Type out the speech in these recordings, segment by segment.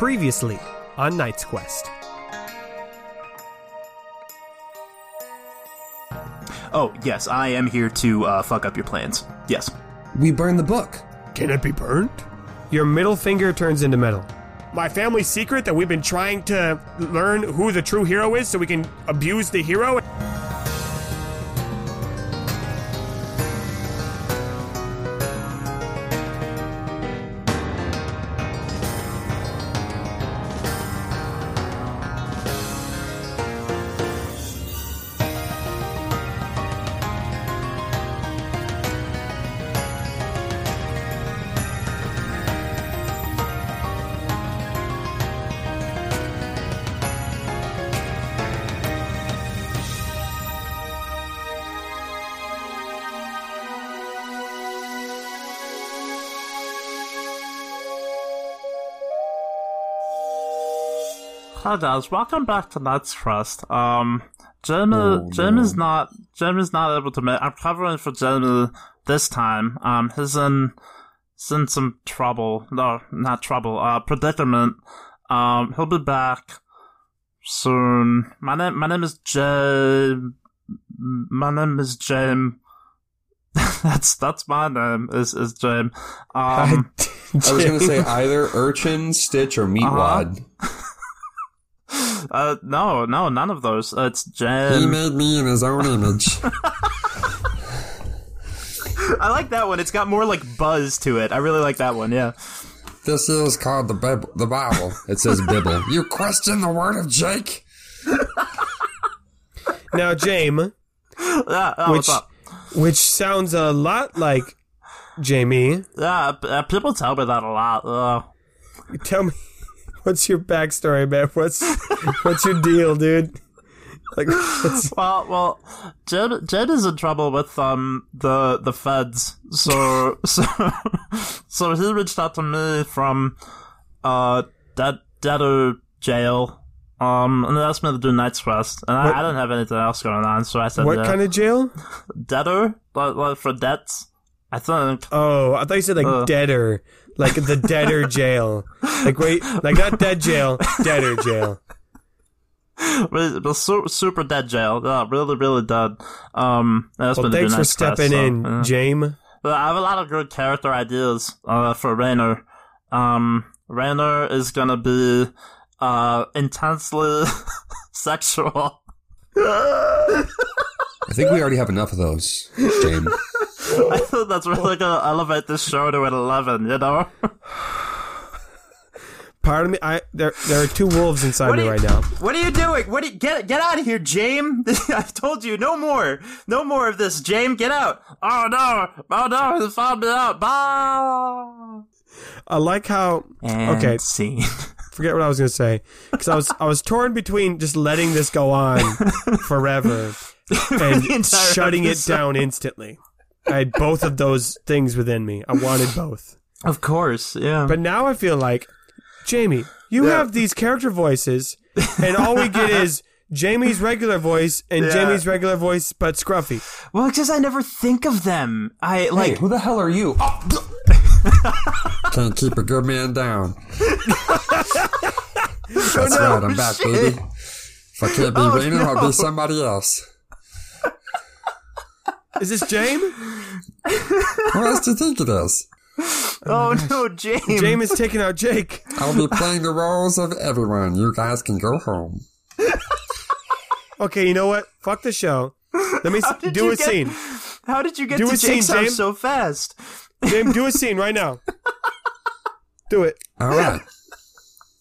Previously on Knight's Quest. Oh, yes, I am here to uh, fuck up your plans. Yes. We burn the book. Can it be burned? Your middle finger turns into metal. My family secret that we've been trying to learn who the true hero is so we can abuse the hero? Hi guys, welcome back to Knight's Quest. Um, Jamie, Oh, Jamie's no. not, Jamie's not able to make, I'm covering for Jamie this time. Um, he's in, he's in some trouble. No, not trouble, uh, predicament. Um, he'll be back soon. My name, my name is James, my name is James. that's, that's my name, is, is James. Um, I was going to say either urchin, stitch, or meatwad. uh, no, no, none of those. Uh, it's James. He made me in his own image. I like that one. It's got more like buzz to it. I really like that one, yeah. this is called the Bib- the Bible. It says Bible. You question the word of Jake? Now, James, Yeah, oh, which, what's up? which sounds a lot like Jamie. Yeah, uh, people tell me that a lot. Uh, Tell me, what's your backstory, man? What's what's your deal, dude? Like, what's, well, well, Jed, Jed is in trouble with um the the feds, so so so he reached out to me from uh dead debtor jail. Um, and they asked me to do Knight's Quest, and I, I didn't have anything else going on, so I said, what yeah. kind of jail? debtor, like, like for debts, I think. Oh, I thought you said like Uh. deader, like the deader jail. Like wait, like not dead jail, deader jail. Really, but super dead jail. Yeah, really, really dead. Um, that's Well, been thanks for Knight's Quest, stepping so, in, yeah. James. But I have a lot of good character ideas uh, for Raynor. Um, Raynor is gonna be uh, intensely sexual. I think we already have enough of those, James. I think that's really gonna elevate this show to an eleven. You know? Part of me, I there there are two wolves inside What me you- right now. What are you doing? What? Are you, get get out of here, James! I told you, no more, no more of this, James. Get out. Oh no! Oh no! He found me out. Bye. I like how And Okay. scene. forget what I was gonna say because I was I was torn between just letting this go on forever and the entire shutting it down instantly. I had both of those things within me. I wanted both. Of course, yeah. But now I feel like, Jamie, you Yeah. have these character voices, and all we get is Jamie's regular voice and Yeah. Jamie's regular voice, but scruffy. well, because I never think of them. I like. Hey, who the hell are you? Oh. Can't keep a good man down. That's right, I'm back, baby. If I can't be Oh, Rainer, I'll be somebody else. Is this James? Who else do you think it is? oh, oh no, James. James is taking out Jake. I'll be playing the roles of everyone. You guys can go home. Okay, you know what? Fuck the show. Let me s- did do you a get- scene. How did you get Do to a scene, Jake's house so fast? James, do a scene right now. Do it. All right.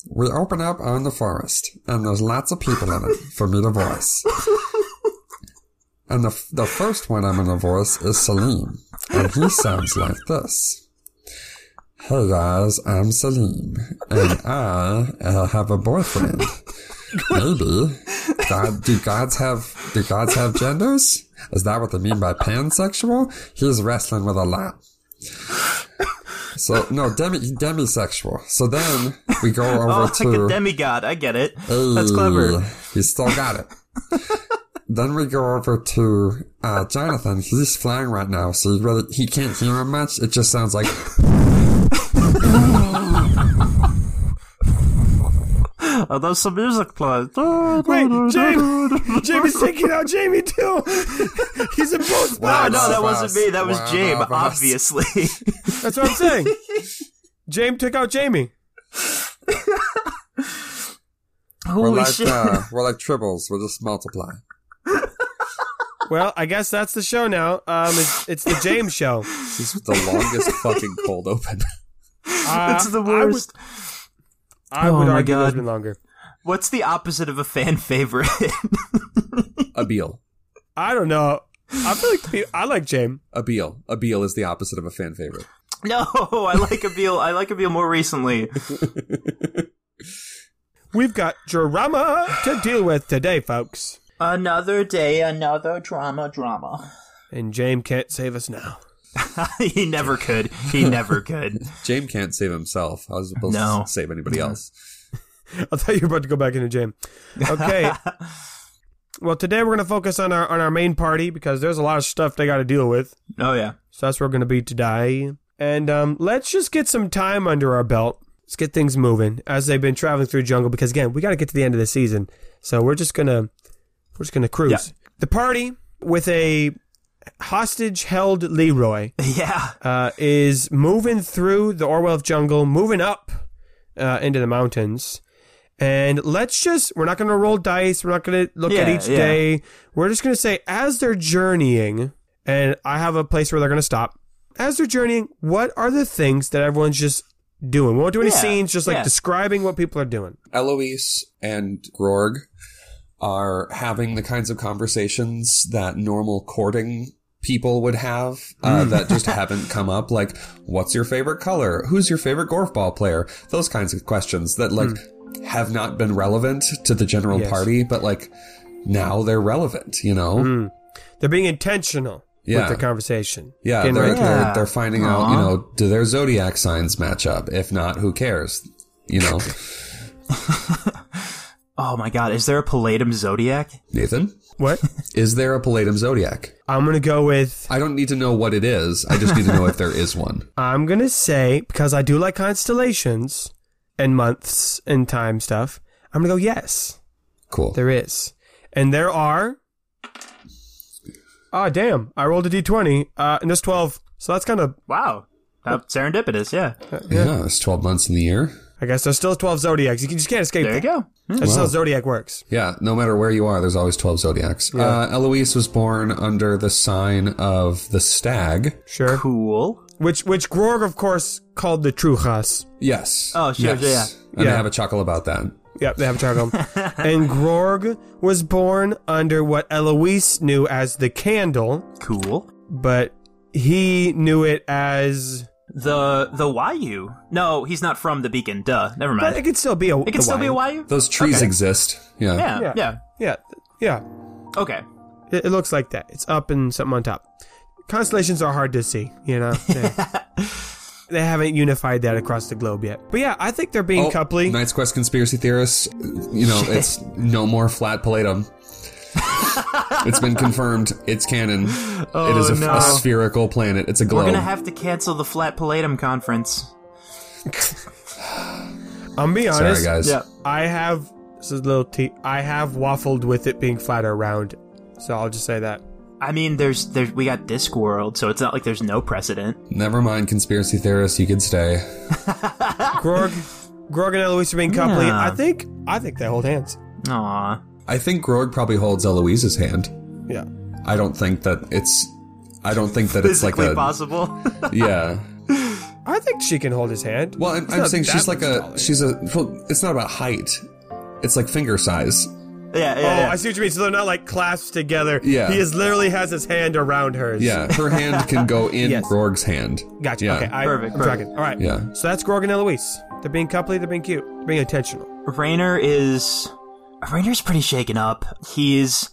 We open up on the forest, and there's lots of people in it for me to voice. And the, the first one I'm going to voice is Salim, and he sounds like this. Hey guys, I'm Salim, and I uh, have a boyfriend. Maybe. God, do gods have do gods have genders? Is that what they mean by pansexual? He's wrestling with a lot. So no, demi demisexual. So then we go over Oh, to like a demigod. I get it. Hey, That's clever. He still got it. Then we go over to uh, Jonathan. He's flying right now, so he really he can't hear him much. It just sounds like and there's some music playing. Wait, Jamie, Jamie's taking out Jamie too. He's in both Wow, spots. no, that wasn't me. That was One James, obviously. That's what I'm saying. James took out Jamie. We're Holy like shit. uh, we're like tribbles. We'll just multiply. Well, I guess that's the show now. Um, it's, it's the James show. This is the longest fucking cold open. Uh, It's the I would- worst. I Oh would my argue God. it's been longer. What's the opposite of a fan favorite? A Abil. I don't know. I feel like pe- I like James. Abil. Abil is the opposite of a fan favorite. no, I like a Abil. I like a Abil more recently. We've got drama to deal with today, folks. Another day, another drama, drama. And James can't save us now. he never could. He never could. James can't save himself. I was supposed No. to save anybody else. I thought you were about to go back into James. Okay. well, today we're going to focus on our on our main party because there's a lot of stuff they got to deal with. Oh yeah. So that's where we're going to be today. And um, let's just get some time under our belt. Let's get things moving as they've been traveling through jungle because again, we got to get to the end of the season. So we're just gonna we're just gonna cruise. Yeah. The party with a hostage held Leroy Yeah. uh, is moving through the Orwell jungle, moving up uh, into the mountains. And let's just, we're not going to roll dice. We're not going to look at each yeah. day. We're just going to say, as they're journeying, and I have a place where they're going to stop. As they're journeying, what are the things that everyone's just doing? We won't do any Yeah, scenes, just like yeah. describing what people are doing. Eloise and Grorg are having the kinds of conversations that normal courting people would have uh, hmm. that just haven't come up. Like, what's your favorite color? Who's your favorite golf ball player? Those kinds of questions that like hmm. have not been relevant to the general Yes. party, but like now they're relevant. You know? Hmm. They're being intentional Yeah. with the conversation. Yeah, they're, right to- they're they're finding out. You know, do their zodiac signs match up? If not, who cares? You know, Oh my god, is there a Palladium Zodiac? Nathan, What? is there a Palladium zodiac? I'm going to go with I don't need to know what it is. I just need to know if there is one. I'm gonna say because I do like constellations and months and time stuff. I'm gonna go yes, Cool. there is, and there are. Oh damn! I rolled a d20, uh, and there's 12, so that's kind of. Wow. How serendipitous, yeah. yeah, it's 12 months in the year. I guess there's still 12 zodiacs. You can- just can't escape. There you that. go. Hmm. That's how zodiac works. Yeah, no matter where you are, there's always 12 zodiacs. Uh, Eloise was born under the sign of the stag. Sure. Cool. Which which Grog of course called the Truchas. Yes. Oh, sure, yes. yeah. And Yeah. they have a chuckle about that. Yep, they have a charcoal. and Grog was born under what Eloise knew as the candle, Cool. but he knew it as. The the Wayu. No, he's not from the beacon. Duh. Never But mind. it could still be a. It could still be a Wayu? Those trees Okay. exist. Yeah. Yeah, Yeah. yeah. Yeah, yeah. Okay. It, it looks like that. It's up and something on top. Constellations are hard to see, you know. They, they haven't unified that across the globe yet. But yeah, I think they're being Oh, coupley. Knight's Quest conspiracy theorists, you know, it's no more flat palladium. it's been confirmed. It's canon. it is a, oh, no. a spherical planet. It's a globe. We're gonna have to cancel the Flat Palladium conference. I'm gonna be Sorry, honest. guys. Yeah. I have this is a little t. I have waffled with it being flat or round, so I'll just say that. I mean, there's there's we got Discworld, so it's not like there's no precedent. Never mind, conspiracy theorists. You could stay. Grog, Grog and Eloise are being coupley. Yeah. I think. I think they hold hands. Aw. I think Grog probably holds Eloise's hand. Yeah. I don't think that it's. I don't think that it's like Physically a. possible. Yeah. I think she can hold his hand. Well, I'm, I'm saying she's like a. taller. She's a. Well, it's not about height. It's like finger size. yeah, Oh, yeah, yeah. I see what you mean. So they're not like clasped together. Yeah. He is literally has his hand around hers. Yeah, her hand can go in Yes. Grog's hand. Gotcha. Yeah. Okay. I, Perfect, I'm perfect. tracking. All right. Yeah. So that's Grog and Eloise. They're being coupley. They're being cute. They're being intentional. Rainer is Rainer's pretty shaken up. He's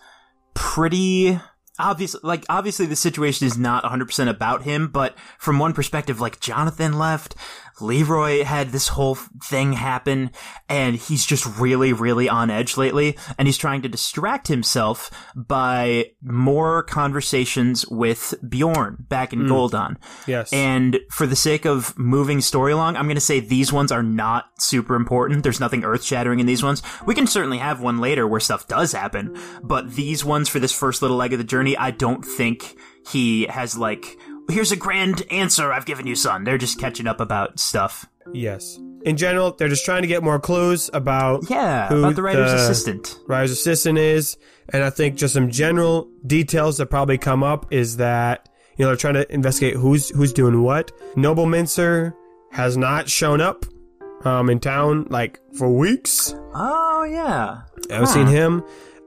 pretty obvious like obviously the situation is not 100% about him, but from one perspective like Jonathan left, Leroy had this whole thing happen and he's just really, really on edge lately. And he's trying to distract himself by more conversations with Bjorn back in hmm. Goldon. Yes. And for the sake of moving story along, I'm going to say these ones are not super important. There's nothing earth shattering in these ones. We can certainly have one later where stuff does happen, but these ones for this first little leg of the journey, I don't think he has like, here's a grand answer I've given you, son. They're just catching up about stuff. yes. In general, they're just trying to get more clues about Yeah, who about the writer's the assistant. writer's assistant is, and I think just some general details that probably come up is that you know they're trying to investigate who's who's doing what. Noble Mincer has not shown up um, in town like for weeks. Oh, yeah. I haven't seen him.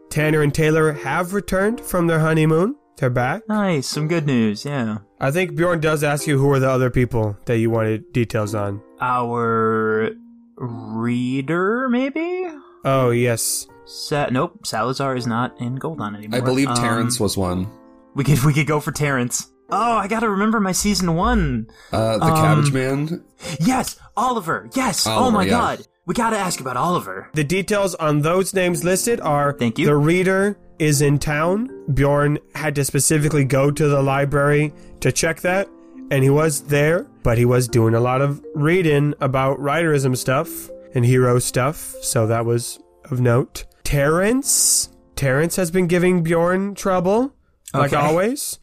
Tanner and Taylor have returned from their honeymoon. They're back. Nice. Some good news. Yeah. I think Bjorn does ask you who are the other people that you wanted details on. Our reader, maybe? Oh yes, Sa- nope. Salazar is not in Goldon anymore. I believe Um, Terrence was one. We could we could go for Terrence. Oh, I gotta remember my season one. Uh, the um, Cabbage Man. Yes, Oliver. Yes. oh my yeah. god. We gotta ask about Oliver. the details on those names listed are. Thank you. The reader is in town. Bjorn had to specifically go to the library to check that, and he was there, but he was doing a lot of reading about writerism stuff and hero stuff, so that was of note. Terrence. Terrence has been giving Bjorn trouble, like Okay. always,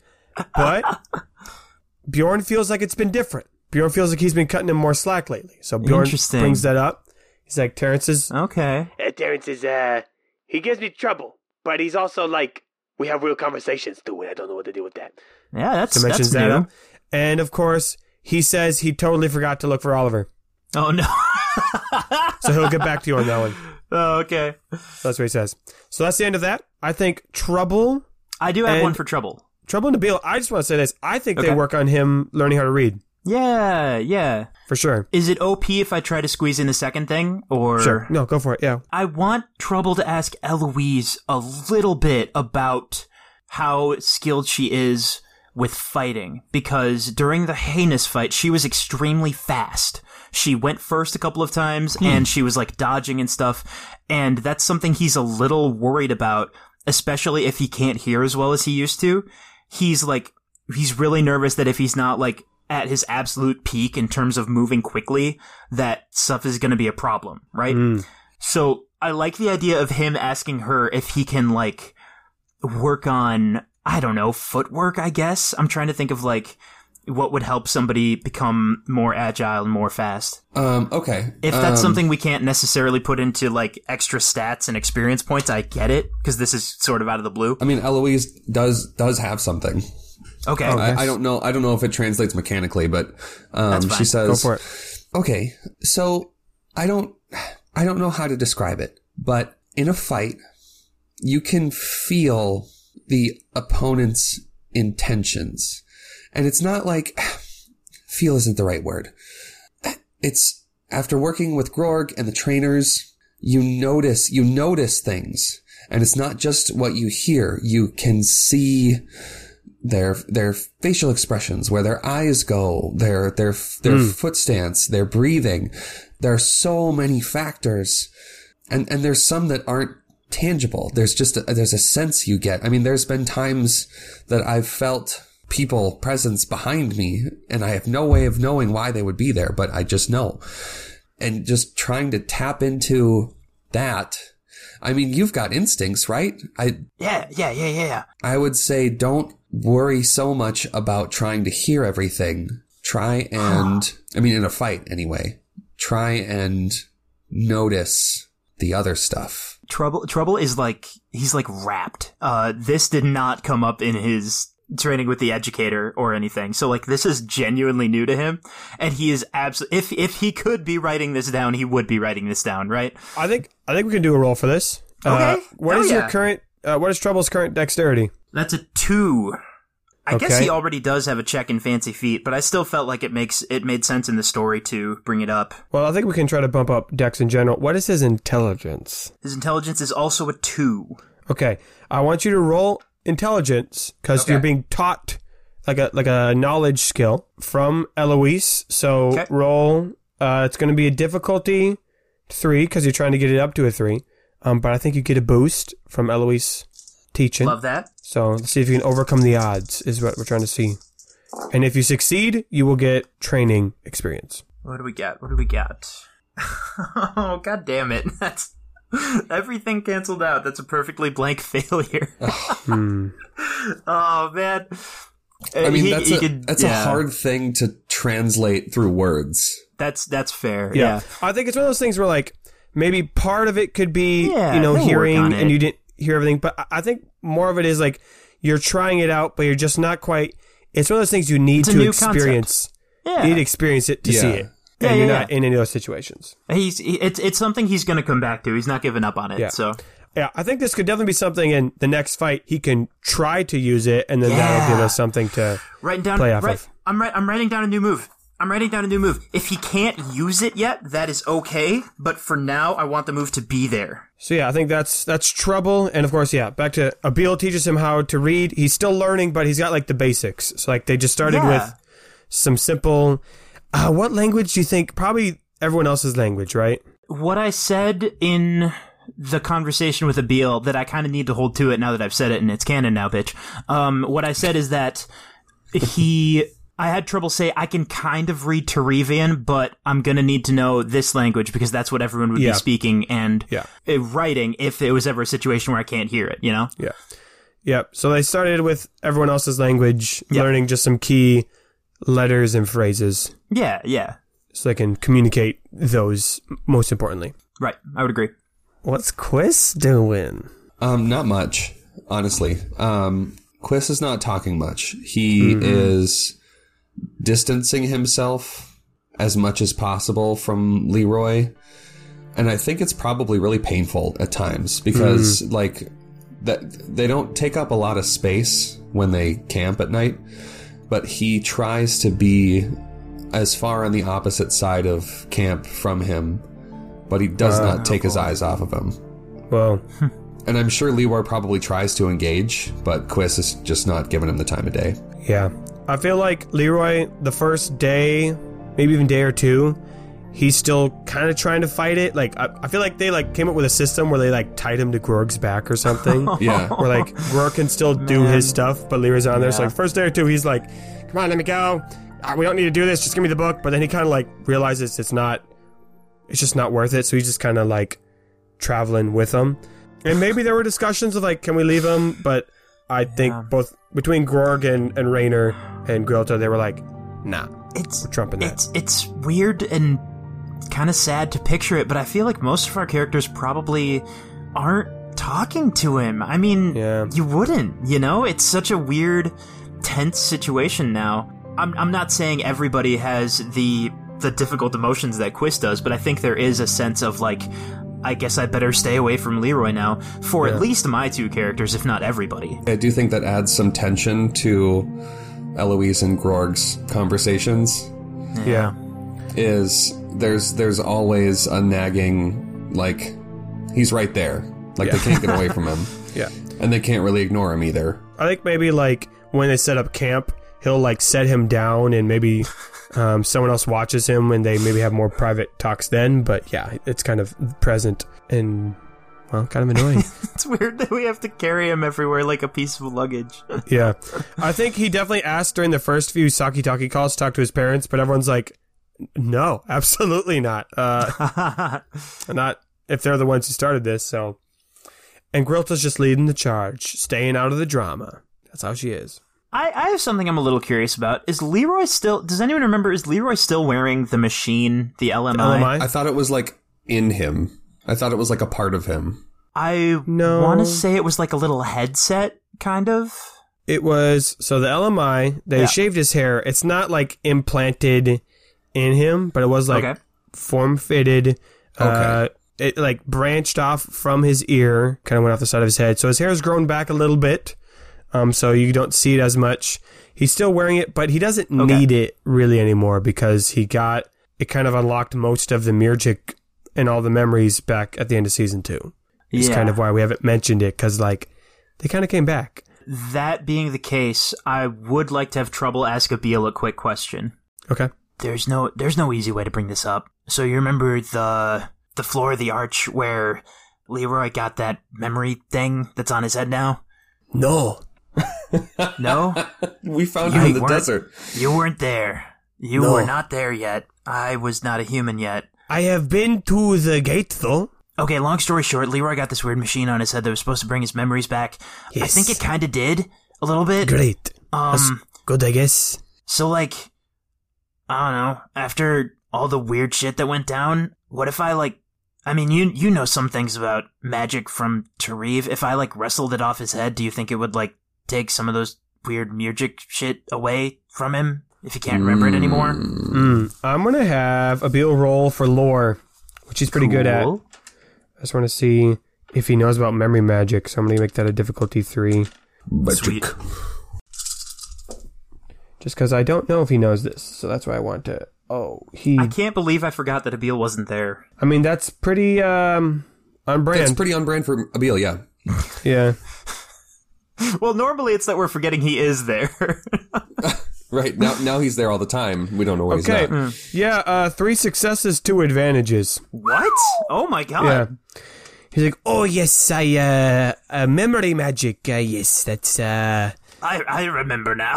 but Bjorn feels like it's been different. Bjorn feels like he's been cutting him more slack lately, so Bjorn Interesting. brings that up. He's like, Terrence is Okay. uh, Terrence is, uh, he gives me trouble, but he's also like, we have real conversations too, and I don't know what to do with that. Yeah, that's So mentions that's that new. And of course, he says he totally forgot to look for Oliver. Oh no. So he'll get back to you on that one. oh, okay. So that's what he says. So that's the end of that. I think Trouble, I do have one for trouble. Trouble and Nabil, I just want to say this. I think they work on him learning how to read, Yeah, yeah. for sure. Is it OP if I try to squeeze in the second thing, or Sure. No, go for it. Yeah. I want Trouble to ask Eloise a little bit about how skilled she is with fighting, because during the heinous fight, she was extremely fast. She went first a couple of times, hmm. and she was like dodging and stuff, and that's something he's a little worried about, especially if he can't hear as well as he used to. He's like, he's really nervous that if he's not like at his absolute peak in terms of moving quickly, that stuff is going to be a problem, right? So I like the idea of him asking her if he can like work on I don't know footwork. I guess I'm trying to think of like what would help somebody become more agile and more fast. Um, okay. If that's Um, something we can't necessarily put into like extra stats and experience points, I get it because this is sort of out of the blue. I mean, Eloise does does have something. Okay, I, I don't know. I don't know if it translates mechanically, but um, she says, Go for it. Okay, so I don't I don't know how to describe it, but in a fight, you can feel the opponent's intentions. And it's not like feel isn't the right word. It's after working with Grorg and the trainers, you notice you notice things. And it's not just what you hear. You can see their their facial expressions, where their eyes go, their their their hmm. foot stance, their breathing. There are so many factors, and and there's some that aren't tangible. There's just a, there's a sense you get. I mean, there's been times that I've felt people presence behind me, and I have no way of knowing why they would be there, but I just know. And just trying to tap into that. I mean, you've got instincts, right? I yeah, yeah, yeah, yeah, yeah. I would say don't worry so much about trying to hear everything. Try and, I mean, in a fight anyway, try and notice the other stuff. Trouble Trouble is like he's like wrapped. Uh this did not come up in his training with the educator or anything. So like this is genuinely new to him and he is absolutely if if he could be writing this down, he would be writing this down, right? I think I think we can do a roll for this. Uh, Okay. what Hell is your current? Uh, what is Trouble's current dexterity? That's a 2. I guess he already does have a check in fancy feet, but I still felt like it makes it made sense in the story to bring it up. Well, I think we can try to bump up Dex in general. What is his intelligence? His intelligence is also a 2. Okay, I want you to roll intelligence because Okay. you're being taught like a like a knowledge skill from Eloise. So Okay. roll. Uh, it's going to be a difficulty three because you're trying to get it up to a three. Um, but I think you get a boost from Eloise teaching. Love that. So let's see if you can overcome the odds. Is what we're trying to see. And if you succeed, you will get training experience. What do we get? What do we get? oh god damn it. That's everything canceled out. That's a perfectly blank failure. Hmm. oh man. I uh, mean, He- that's, he a, could- that's yeah. a hard thing to translate through words. That's that's fair. Yeah. Yeah. I think it's one of those things where like maybe part of it could be Yeah, you know hearing and you didn't hear everything, but I- I think more of it is like you're trying it out, but you're just not quite. It's one of those things you need to new concept. experience. Yeah. You need to experience it to see Yeah. it, Yeah, and you're yeah, not in any of those situations. He's he, it's it's something he's going to come back to. He's not giving up on it. Yeah. So Yeah, I think this could definitely be something in the next fight he can try to use it, and then that'll give us something to. writing down Play off right, of. I'm right I'm writing down a new move. I'm writing down a new move. If he can't use it yet, that is okay, but for now I want the move to be there. So yeah, I think that's that's trouble, and of course, yeah, back to Abil teaches him how to read. He's still learning, but he's got like the basics. So like they just started Yeah. with some simple. Uh, what language do you think? Probably everyone else's language, right? What I said in the conversation with Abil that I kind of need to hold to it now that I've said it and it's canon now, bitch. Um, what I said is that he, I had trouble say I can kind of read Terevian, but I'm gonna need to know this language because that's what everyone would Yeah. be speaking and Yeah. uh, writing if it was ever a situation where I can't hear it, you know? Yeah, yeah. So they started with everyone else's language, Yep. learning just some key letters and phrases, Yeah, yeah. so they can communicate those. Most importantly, Right. I would agree. what's Quiz doing? Um, not much, honestly. Um, Quiz is not talking much. He is distancing himself as much as possible from Leroy. And I think it's probably really painful at times because, mm. like, that they don't take up a lot of space when they camp at night, but he tries to be as far on the opposite side of camp from him, but he does not take his eyes off of him. Well, And I'm sure Leroy probably tries to engage, but Quiz is just not giving him the time of day. Yeah. I feel like Leroy, the first day, maybe even day or two, he's still kind of trying to fight it. Like, I, I feel like they like came up with a system where they like tied him to Grog's back or something. Yeah. where like Grog can still do his stuff, but Leroy's on there. So like first day or two, he's like, "Come on, let me go. Uh, we don't need to do this. Just give me the book." But then he kind of like realizes it's not, it's just not worth it. So he's just kind of like traveling with them. And maybe there were discussions of like, can we leave him? But I think both between Gorg and, and Rayner and Grilta, they were like, nah, It's we're trumping that. It's it's weird and kind of sad to picture it, but I feel like most of our characters probably aren't talking to him. I mean, Yeah. you wouldn't, you know? It's such a weird, tense situation now. I'm I'm not saying everybody has the the difficult emotions that Quiz does, but I think there is a sense of like I guess I better stay away from Leroy now for at least my two characters, if not everybody. I do think that adds some tension to Eloise and Grog's conversations. yeah. Is there's there's always a nagging like he's right there. Like they can't get away from him. Yeah. And they can't really ignore him either. I think maybe like when they set up camp, he'll like set him down and maybe um, someone else watches him when they maybe have more private talks then. But yeah, it's kind of present and well, kind of annoying. It's weird that we have to carry him everywhere like a piece of luggage. yeah. I think he definitely asked during the first few Saki Taki calls to talk to his parents, but everyone's like, no, absolutely not. Uh, not if they're the ones who started this. So, and Grilta's just leading the charge, staying out of the drama. That's how she is. I, I have something I'm a little curious about. Is Leroy still? Does anyone remember? Is Leroy still wearing the machine, the LMI? LMI? I thought it was like in him. I thought it was like a part of him. I No. want to say it was like a little headset, kind of. It was so the LMI. They Yeah. shaved his hair. It's not like implanted in him, but it was like Okay. form fitted. Uh, Okay. it like branched off from his ear, kind of went off the side of his head. So his hair has grown back a little bit. Um, so you don't see it as much. He's still wearing it, but he doesn't need it really anymore because he got it. Kind of unlocked most of the Mirjik and all the memories back at the end of season two. It's Yeah. kind of why we haven't mentioned it because like they kind of came back. that being the case, I would like to have trouble ask Abil a quick question. Okay. There's no there's no easy way to bring this up. So you remember the the floor of the arch where Leroy got that memory thing that's on his head now? No. No? We found You him in the desert. You weren't there. You No. were not there yet. I was not a human yet. I have been to the gate though. Okay, long story short, Leroy got this weird machine on his head that was supposed to bring his memories back. I think it kind of did a little bit. Great. Um, Good, I guess. so like, I don't know. After all the weird shit that went down, what if I like? I mean, you you know some things about magic from Tarif. If I like wrestled it off his head, do you think it would like take some of those weird music shit away from him if he can't remember it anymore? Mm. I'm gonna have a Beal roll for lore, which he's pretty good at. I just want to see if he knows about memory magic. So I'm gonna make that a difficulty three, Sweet. just because I don't know if he knows this. So that's why I want to. Oh, he. I can't believe I forgot that Abil wasn't there. I mean, that's pretty um on That's brand. pretty on brand for Abil, yeah. yeah. Well, normally it's that we're forgetting he is there. Right, now now he's there all the time. We don't know where Okay. he's not. Yeah. Uh, three successes, two advantages. what? Oh my god. Yeah. He's like, oh yes, I uh, uh memory magic. Uh, yes, that's uh, I I remember now.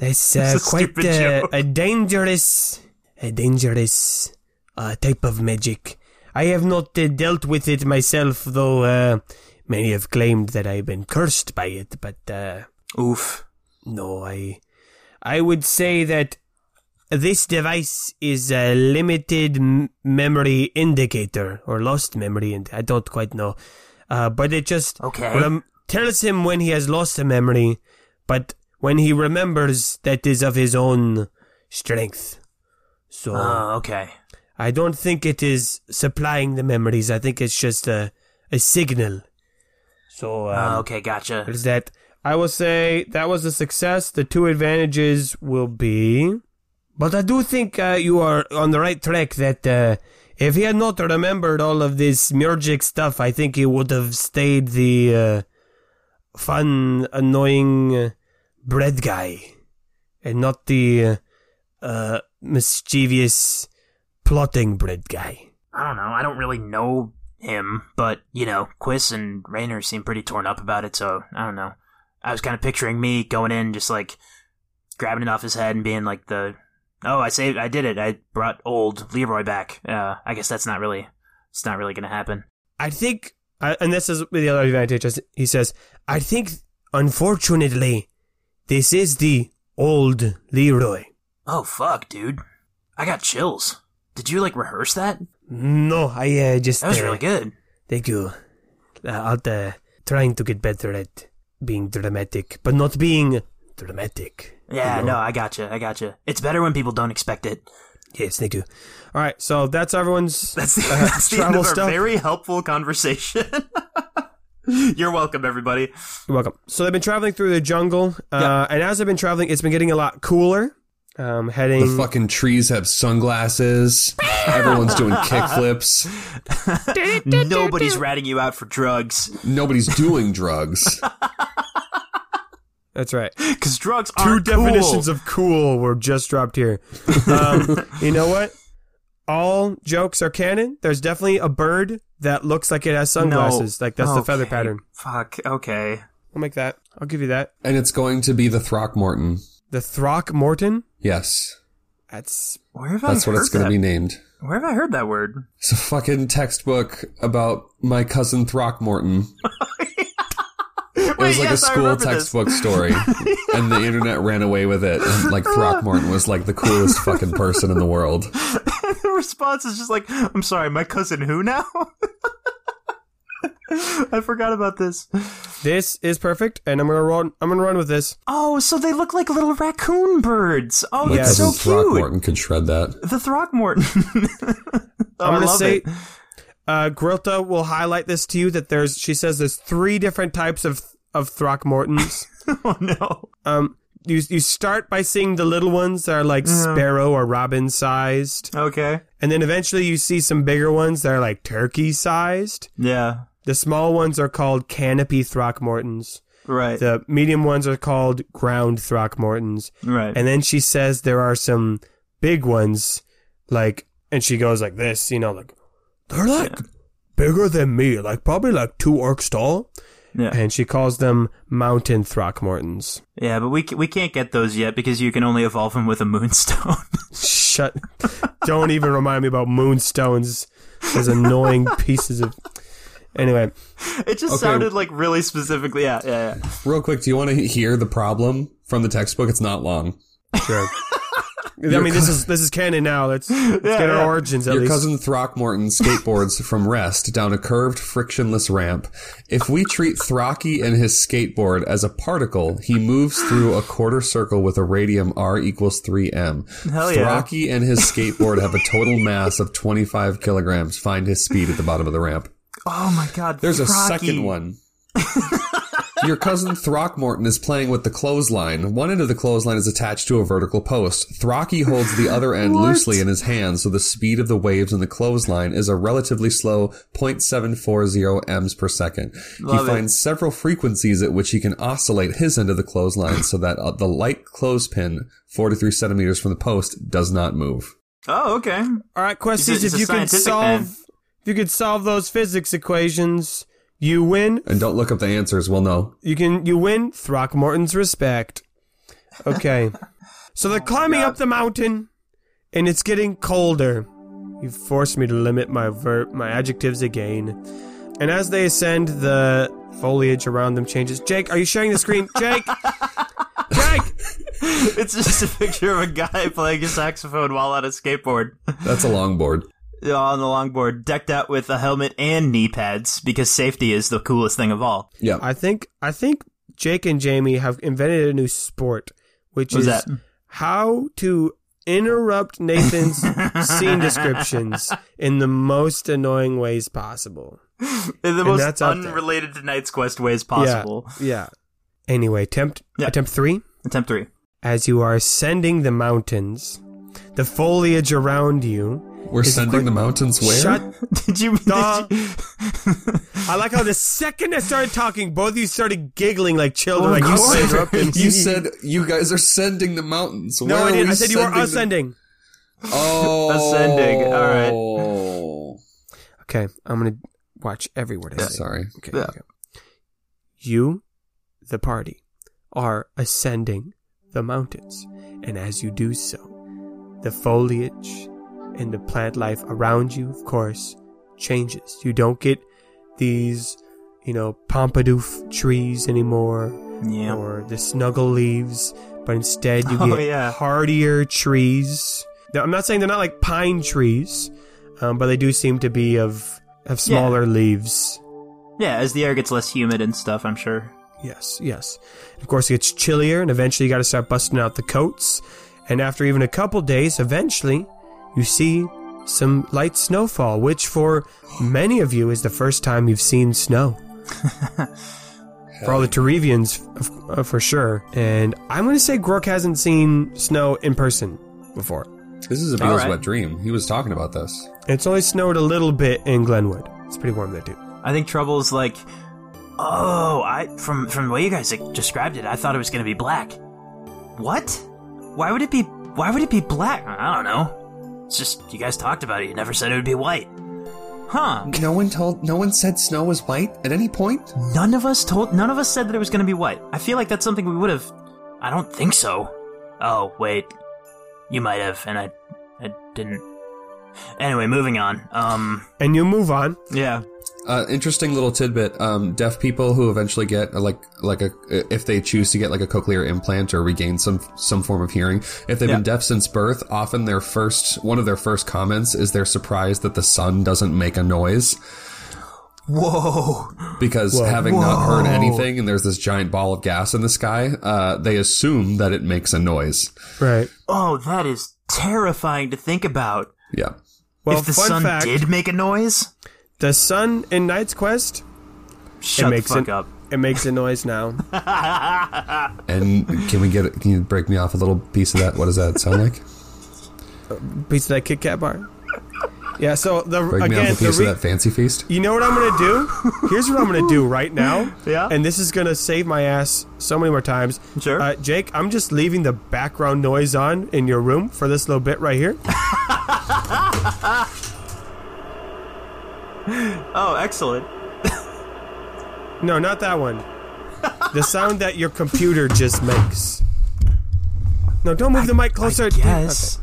that's uh, a quite stupid uh, joke. a dangerous, a dangerous uh, type of magic. I have not uh, dealt with it myself, though. Many have claimed that I've been cursed by it, but uh, Oof. no, I, I would say that this device is a limited m- memory indicator or lost memory, and I don't quite know. Uh, but it just Okay. rem- tells him when he has lost a memory, but when he remembers, that is of his own strength. So Oh, okay. I don't think it is supplying the memories. I think it's just a a signal. So um, Oh, okay, gotcha. is that I will say that was a success. The two advantages will be, but I do think uh, you are on the right track. That uh, if he had not remembered all of this music stuff, I think he would have stayed the uh, fun, annoying uh, bread guy, and not the uh, mischievous, plotting bread guy. I don't know. I don't really know him, but you know, Quiz and Rayner seem pretty torn up about it. So I don't know. I was kind of picturing me going in, just like grabbing it off his head and being like the, "Oh, I saved, I did it. I brought old Leroy back." Uh, I guess that's not really, it's not really going to happen. I think, and this is the other advantage. He says, I think, unfortunately, this is the old Leroy. Oh fuck, dude! I got chills. Did you like rehearse that? No, I uh, just. That was uh, really good. Thank you. Uh, I'll uh, trying to get better at being dramatic, but not being dramatic. Yeah, no, I gotcha. I gotcha. It's better when people don't expect it. Yes, thank you. All right, so that's everyone's. That's the, uh, that's the end of our stuff. very helpful conversation. You're welcome, everybody. You're welcome. So they've been traveling through the jungle, uh, and as they've been traveling, it's been getting a lot cooler. Um, heading. The fucking trees have sunglasses. Everyone's doing kickflips. Nobody's ratting you out for drugs Nobody's doing drugs. that's right. because drugs Two aren't definitions cool. of cool were just dropped here. Um, you know what? All jokes are canon. There's definitely a bird that looks like it has sunglasses. No. Like that's the feather pattern. Fuck. Okay. I'll make that. I'll give you that. And it's going to be the Throckmorton. The Throckmorton. Yes. That's Where have That's I what heard it's going to be named. Where have I heard that word? It's a fucking textbook about my cousin Throckmorton. It was like yes, a school remember this. textbook story, and the internet ran away with it. And like Throckmorton was like the coolest fucking person in the world. the response is just like, "I'm sorry, my cousin who now?" I forgot about this. this is perfect, and I'm gonna run. I'm gonna run with this. Oh, so they look like little raccoon birds. Oh, My that's so cute. Throckmorton could shred that. The Throckmorton. oh, I'm gonna love say, it. uh, Grilta will highlight this to you that there's. She says there's three different types of of Throckmortons. Oh no. um, you you start by seeing the little ones that are like sparrow or robin sized, Okay. and then eventually you see some bigger ones that are like turkey sized. Yeah. The small ones are called canopy Throckmortons. Right. The medium ones are called ground Throckmortons. right. And then she says there are some big ones, like, and she goes like this, you know, like, they're like bigger than me, like probably like two orcs tall. yeah. And she calls them mountain Throckmortons. yeah, but we, we can't get those yet because you can only evolve them with a moonstone. Shut. Don't even remind me about moonstones. Those annoying pieces of. Anyway, it just Okay. sounded like really specifically. Yeah, yeah, yeah. Real quick, do you want to hear the problem from the textbook? It's not long. sure. I mean, this is this is canon now. Let's, let's get our yeah. origins at Your least. cousin Throckmorton skateboards from Rest down a curved, frictionless ramp. If we treat Throcky and his skateboard as a particle, he moves through a quarter circle with a radius r equals 3m. Hell yeah. Throcky and his skateboard have a total mass of 25 kilograms. Find his speed at the bottom of the ramp. Oh my god. There's a second one. Your cousin Throckmorton is playing with the clothesline. One end of the clothesline is attached to a vertical post. Throcky holds the other end loosely in his hand, so the speed of the waves in the clothesline is a relatively slow 0.740 m's per second. Love he it. finds several frequencies at which he can oscillate his end of the clothesline so that uh, the light clothespin, 43 centimeters from the post, does not move. Oh, okay. All right, Questies, He's a- he's if you can solve, man. If you could solve those physics equations, you win. And don't look up the answers, we'll know. You can you win Throckmorton's respect. Okay, so they're oh climbing up the mountain, and it's getting colder. You've forced me to limit my ver- my adjectives again. And as they ascend, the foliage around them changes. Jake, are you sharing the screen? Jake, Jake. It's just a picture of a guy playing a saxophone while on a skateboard. That's a longboard. Yeah, on the longboard, decked out with a helmet and knee pads because safety is the coolest thing of all. Yeah. I think I think Jake and Jamie have invented a new sport, which What's is that? how to interrupt Nathan's scene descriptions in the most annoying ways possible. In the most that's out there. unrelated to Knight's Quest ways possible. Yeah. yeah. Anyway, attempt Yeah. attempt three. Attempt three. As you are ascending the mountains, the foliage around you. We're is sending quick- the mountains where? Did you? Duh. Did you I like how the second I started talking, both of you started giggling like children. Of like you said, You said you guys are sending the mountains. no, Where I are didn't. we I said you were sending them? ascending. Oh, Ascending, all right. right. Okay, I'm gonna watch every word I say. Sorry. Okay, Yeah. okay. You, the party, are ascending the mountains, and as you do so, the foliage and the plant life around you, of course, changes. You don't get these, you know, Pompadour trees anymore, Yeah. or the snuggle leaves, but instead you Oh, get yeah. hardier trees. Now, I'm not saying they're not like pine trees, um, but they do seem to be of have smaller leaves. Yeah, as the air gets less humid and stuff, I'm sure. Yes, yes. Of course, it gets chillier, and eventually you got to start busting out the coats. And after even a couple days, eventually you see some light snowfall, which for many of you is the first time you've seen snow. for all the Terevians, uh, for sure. And I'm going to say Grok hasn't seen snow in person before. This is a Beatles right. wet dream. He was talking about this. It's only snowed a little bit in Glenwood. It's pretty warm there too. I think Trouble's like, oh, I from from the way you guys described it, I thought it was gonna be black. What? Why would it be? Why would it be black? I don't know. It's just you guys talked about it. You never said it would be white. Huh? No one told. No one said snow was white at any point. None of us told. None of us said that it was gonna be white. I feel like that's something we would have. I don't think so. Oh wait, you might have, and I, I didn't. Anyway, moving on. Um, And you move on. yeah. Uh, interesting little tidbit. Um, deaf people who eventually get uh, like like a if they choose to get like a cochlear implant or regain some some form of hearing, if they've Yeah. been deaf since birth, often their first one of their first comments is they're surprised that the sun doesn't make a noise Whoa. because having not heard anything and there's this giant ball of gas in the sky, uh, they assume that it makes a noise. Right. Oh, that is terrifying to think about. Yeah. Well, if the fun sun fact, did make a noise, the sun in Knight's Quest, shut the makes fuck it- up. it makes a noise now. And can we get? Can you break me off a little piece of that? What does that sound like? Piece of that Kit Kat bar. Yeah. So the Bring me again, off a the piece re- of that fancy feast. you know what I'm gonna do? Here's what I'm gonna do right now. Yeah? And this is gonna save my ass so many more times. Sure. Uh, Jake, I'm just leaving the background noise on in your room for this little bit right here. Oh, excellent. No, not that one. The sound that your computer just makes. No, don't move the mic closer. Yes.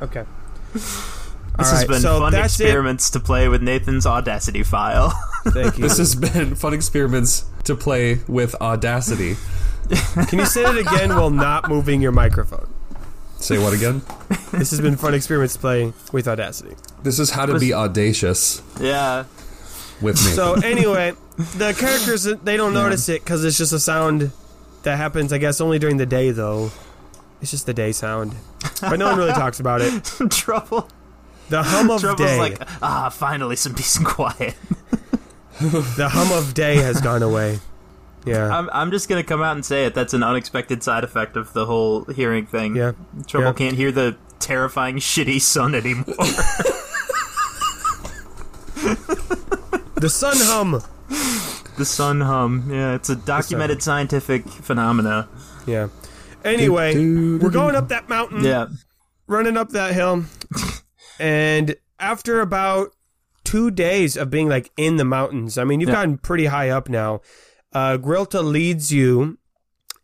Okay. This All has been so fun that's it. experiments to play with Nathan's Audacity file. Thank you. This has been fun experiments to play with Audacity. Can you say it again while not moving your microphone? Say what again? This has been fun experiments playing with Audacity. This is how to be audacious yeah. with me. So anyway, the characters they don't notice it because it's just a sound that happens. I guess only during the day though. It's just the day sound, but no one really talks about it. Trouble. The hum of Trouble's day, like, ah, finally some peace and quiet. the hum of day has gone away. Yeah, I'm, I'm just gonna come out and say it. That's an unexpected side effect of the whole hearing thing. yeah. Trouble yeah. can't hear the terrifying, shitty sun anymore. The sun hum. the sun hum. Yeah, it's a documented scientific phenomena. Yeah. Anyway, we're going up that mountain. Yeah. running up that hill, and after about two days of being like in the mountains, I mean, you've Yeah. gotten pretty high up now. Uh, Grilta leads you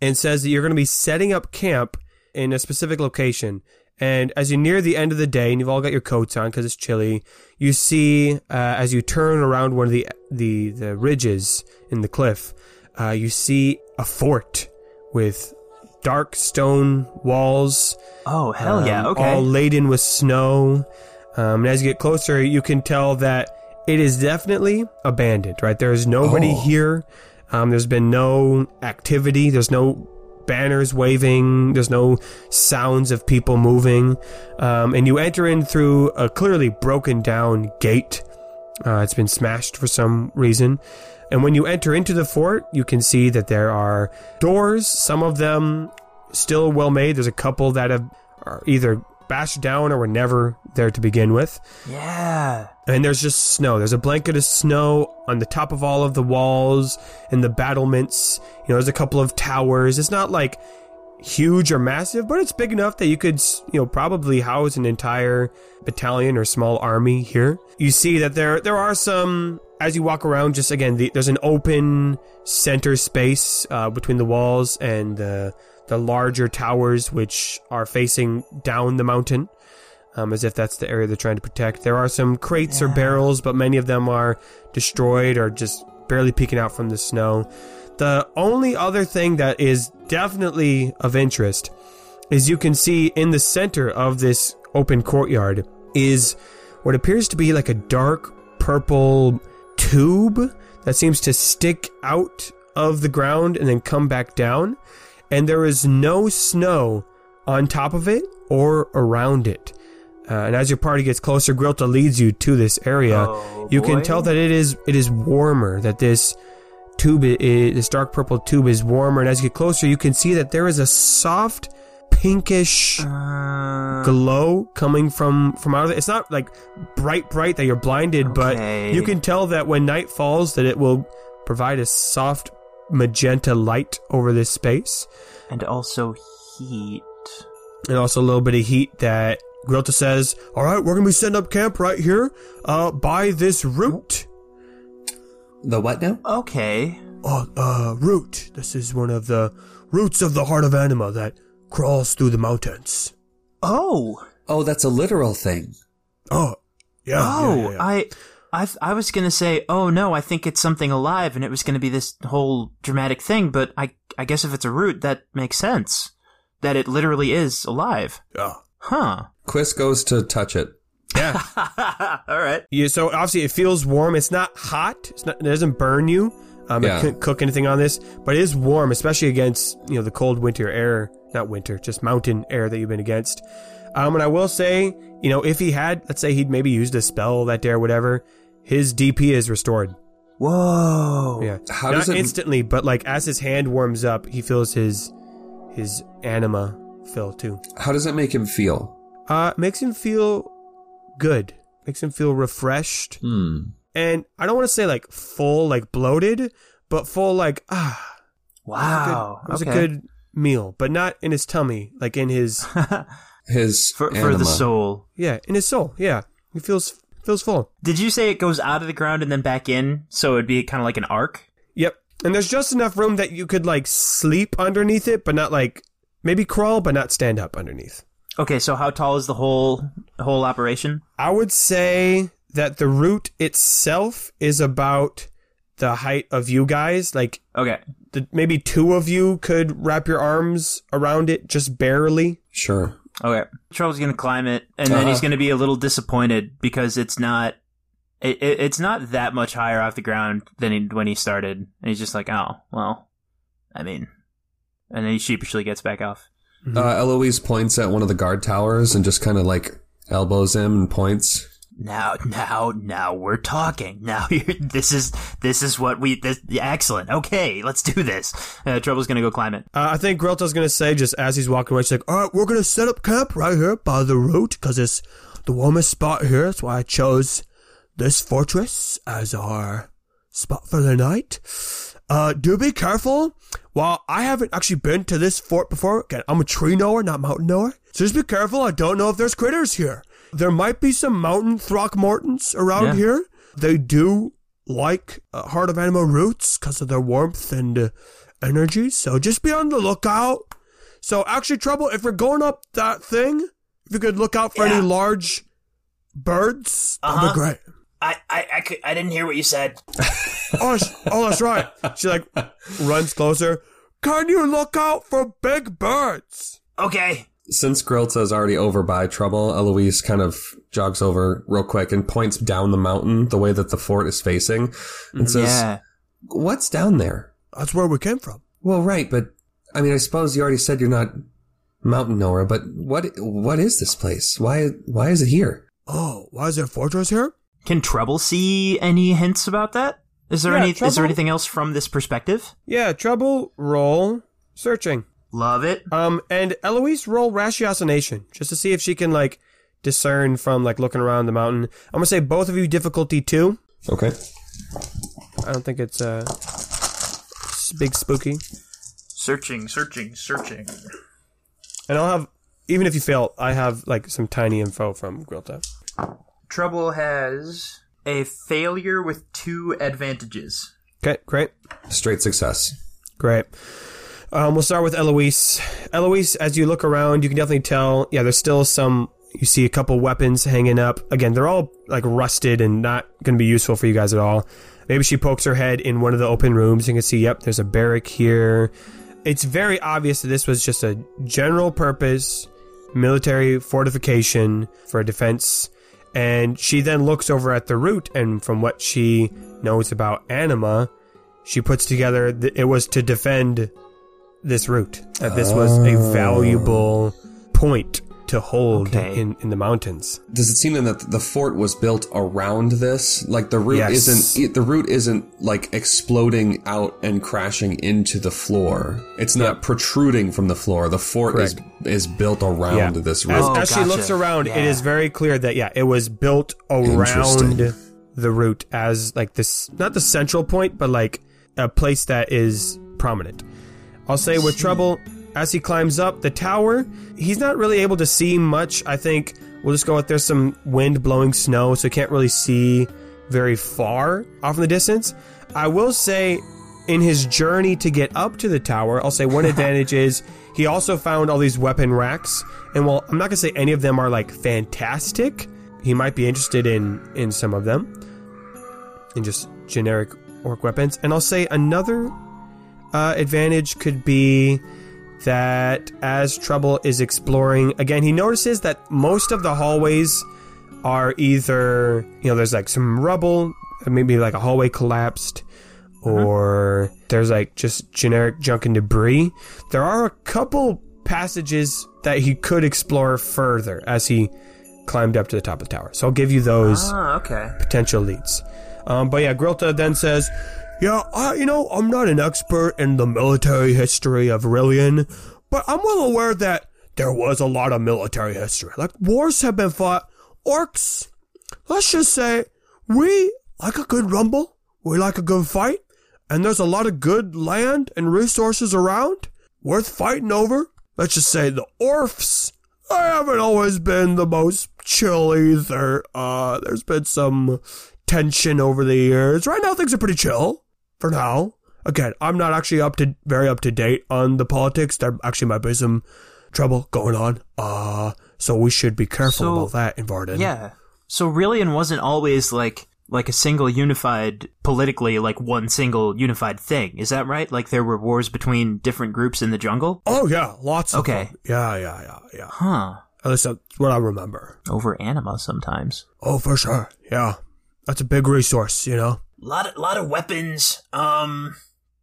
and says that you're going to be setting up camp in a specific location. And as you near the end of the day, and you've all got your coats on because it's chilly, you see uh, as you turn around one of the the the ridges in the cliff, uh, you see a fort with dark stone walls Oh hell yeah. um, Okay. all laden with snow. Um, and as you get closer, you can tell that it is definitely abandoned. Right, there is nobody Oh. here. Um, there's been no activity. There's no banners waving. There's no sounds of people moving. Um, and you enter in through a clearly broken down gate. Uh, it's been smashed for some reason. And when you enter into the fort, you can see that there are doors. Some of them still well made. There's a couple that have are either bashed down or were never there to begin with. yeah. And there's just snow. There's a blanket of snow on the top of all of the walls and the battlements. You know, there's a couple of towers. It's not like huge or massive, but it's big enough that you could, you know, probably house an entire battalion or small army here. You see that there there are some as you walk around. Just again, the, there's an open center space uh, between the walls and the the larger towers, which are facing down the mountain um, as if that's the area they're trying to protect. There are some crates or barrels, but many of them are destroyed or just barely peeking out from the snow. The only other thing that is definitely of interest is you can see in the center of this open courtyard is what appears to be like a dark purple tube that seems to stick out of the ground and then come back down. And there is no snow on top of it or around it. Uh, and as your party gets closer, Grilta leads you to this area. Oh, you can tell that it is it is warmer. That this tube, i- i- this dark purple tube, is warmer. And as you get closer, you can see that there is a soft pinkish Uh, glow coming from from out of it. It's not like bright, bright that you're blinded, Okay. but you can tell that when night falls, that it will provide a soft magenta light over this space, and also heat. and also a little bit of heat that Grilta says, "All right, we're gonna be setting up camp right here, uh, by this root." the what now? Okay. Oh, uh, root. This is one of the roots of the heart of anima that crawls through the mountains. Oh. Oh, that's a literal thing. Oh, yeah. Oh, yeah, yeah, yeah. I, I, I was gonna say, oh no, I think it's something alive, and it was gonna be this whole dramatic thing. But I, I guess if it's a root, that makes sense. That it literally is alive. yeah. Huh. Quist goes to touch it. Yeah. All right. Yeah, so obviously it feels warm. It's not hot. It's not, it doesn't burn you. Um, Yeah. It couldn't cook anything on this, but it is warm, especially against you know the cold winter air. Not winter, just mountain air that you've been against. Um, and I will say, you know, if he had, let's say he'd maybe used a spell that day or whatever, his DP is restored. Whoa. Yeah, How not does it- instantly, but like as his hand warms up, he feels his his anima fill too. How does it make him feel? Uh, makes him feel good. Makes him feel refreshed. Hmm. And I don't want to say like full, like bloated, but full, like, ah, Wow. it was okay. a good meal, but not in his tummy, like in his, His for, for the soul. yeah, in his soul. Yeah. He feels, feels full. Did you say it goes out of the ground and then back in? So it'd be kind of like an arc? Yep. And there's just enough room that you could like sleep underneath it, but not like, maybe crawl, but not stand up underneath. Okay, so how tall is the whole whole operation? I would say that the root itself is about the height of you guys. Like Okay. the, maybe two of you could wrap your arms around it just barely. Sure. Okay. Trouble's gonna climb it, and then Uh-huh. he's gonna be a little disappointed because it's not, it, it, it's not that much higher off the ground than he, when he started. And he's just like, oh, well, I mean, and then he sheepishly gets back off. Uh, Eloise points at one of the guard towers and just kind of like elbows him and points. Now, now, now we're talking. Now you're, this is, this is what we, this, excellent. Okay, let's do this. Uh, Trouble's gonna go climb it. Uh, I think Grilta's gonna say just as he's walking away, she's like, "All right, we're gonna set up camp right here by the route because it's the warmest spot here. That's why I chose this fortress as our spot for the night. Uh, do be careful. While I haven't actually been to this fort before, again, I'm a tree knower, not mountain knower. So just be careful. I don't know if there's critters here. There might be some mountain Throckmortons around Yeah. here. They do like uh, Heart of Anima roots because of their warmth and uh, energy. So just be on the lookout. So actually, Trouble, if we're going up that thing, if you could look out for Yeah. any large birds, that'd Uh-huh. be great. I, I, I, could, I didn't hear what you said. Oh, sh- oh, that's right. She like runs closer. Can you look out for big birds? Okay. Since Grilta is already over by Trouble, Eloise kind of jogs over real quick and points down the mountain the way that the fort is facing and mm, says, Yeah. What's down there? That's where we came from. Well, right, but I mean, I suppose you already said you're not mountain Nora, but what what is this place? Why why is it here? Oh, why is there a fortress here? Can Trouble see any hints about that? Is there Yeah, any? Is there anything else from this perspective? Yeah, Trouble, roll searching. Love it. Um, and Eloise roll ratiocination just to see if she can like discern from like looking around the mountain. I'm gonna say both of you difficulty two. Okay. I don't think it's uh big spooky. Searching, searching, searching. And I'll have even if you fail, I have like some tiny info from Grilta. Trouble has a failure with two advantages. Okay, great. Straight success. Great. Um, we'll start with Eloise. Eloise, as you look around, you can definitely tell, yeah, there's still some, you see a couple weapons hanging up. Again, they're all like rusted and not going to be useful for you guys at all. Maybe she pokes her head in one of the open rooms. You can see, yep, there's a barrack here. It's very obvious that this was just a general purpose military fortification for defense. And she then looks over at the route, and from what she knows about anima, she puts together that it was to defend this route. That this was a oh. valuable point to hold Okay. in, in the mountains. Does it seem then that the fort was built around this? Like the root Yes. isn't the root isn't like exploding out and crashing into the floor. It's not protruding from the floor. The fort is is built around Yeah. this As, root. Oh, as she oh, looks around, it Yeah. is very clear that yeah, it was built around the root as like this not the central point, but like a place that is prominent. I'll say with trouble as he climbs up the tower, he's not really able to see much. I think we'll just go with there's some wind blowing snow, so he can't really see very far off in the distance. I will say in his journey to get up to the tower, I'll say one advantage is he also found all these weapon racks. And while I'm not gonna say any of them are like fantastic, he might be interested in in some of them. In just generic orc weapons. And I'll say another uh, advantage could be that as Trouble is exploring, again, he notices that most of the hallways are either, you know, there's like some rubble, maybe like a hallway collapsed, or there's like just generic junk and debris. There are a couple passages that he could explore further as he climbed up to the top of the tower. So I'll give you those Ah, okay. potential leads. Um, but yeah, Grilta then says, "Yeah, I, you know, I'm not an expert in the military history of Rillian, but I'm well aware that there was a lot of military history. Like wars have been fought. Orcs, let's just say we like a good rumble. We like a good fight. And there's a lot of good land and resources around worth fighting over. Let's just say the Orfs. I haven't always been the most chill either. Uh, there's been some tension over the years. Right now, things are pretty chill for now. Again, I'm not actually up to very up to date on the politics. There actually might be some trouble going on. Uh, so we should be careful So, about that in Varden. Yeah. So Rillian wasn't always like like a single unified politically like one single unified thing. Is that right? Like there were wars between different groups in the jungle? Oh yeah, lots of Okay. Yeah, yeah, yeah, yeah. Huh. At least that's what I remember. Over anima sometimes. Oh, for sure. Yeah, that's a big resource. You know. Lot of lot of weapons. Um,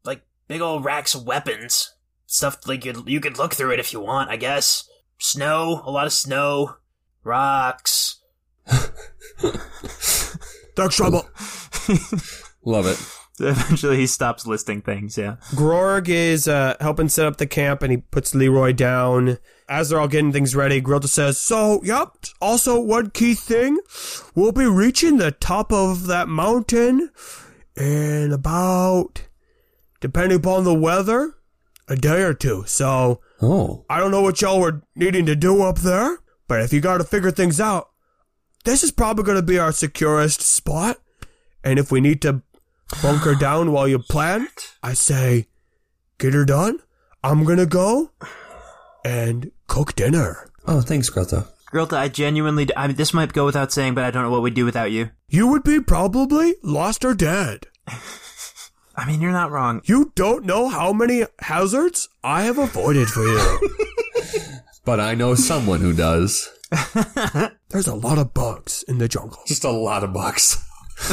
like big old racks of weapons. Stuff like you you could look through it if you want. I guess snow, a lot of snow, rocks. Dark trouble. Love it. Eventually, he stops listing things. Yeah. Grorg is uh, helping set up the camp, and he puts Leroy down. As they're all getting things ready, Grilta says, "So, yep. Also, one key thing: we'll be reaching the top of that mountain in about, depending upon the weather, a day or two. So, Oh. I don't know what y'all were needing to do up there, but if you got to figure things out, this is probably going to be our securest spot. And if we need to bunker down while you plan, I say, get her done. I'm going to go and cook dinner. Oh, thanks, Greta. Grilta, I genuinely, I mean, this might go without saying, but I don't know what we'd do without you. You would be probably lost or dead. I mean, you're not wrong. You don't know how many hazards I have avoided for you. But I know someone who does. There's a lot of bugs in the jungle. Just a lot of bucks.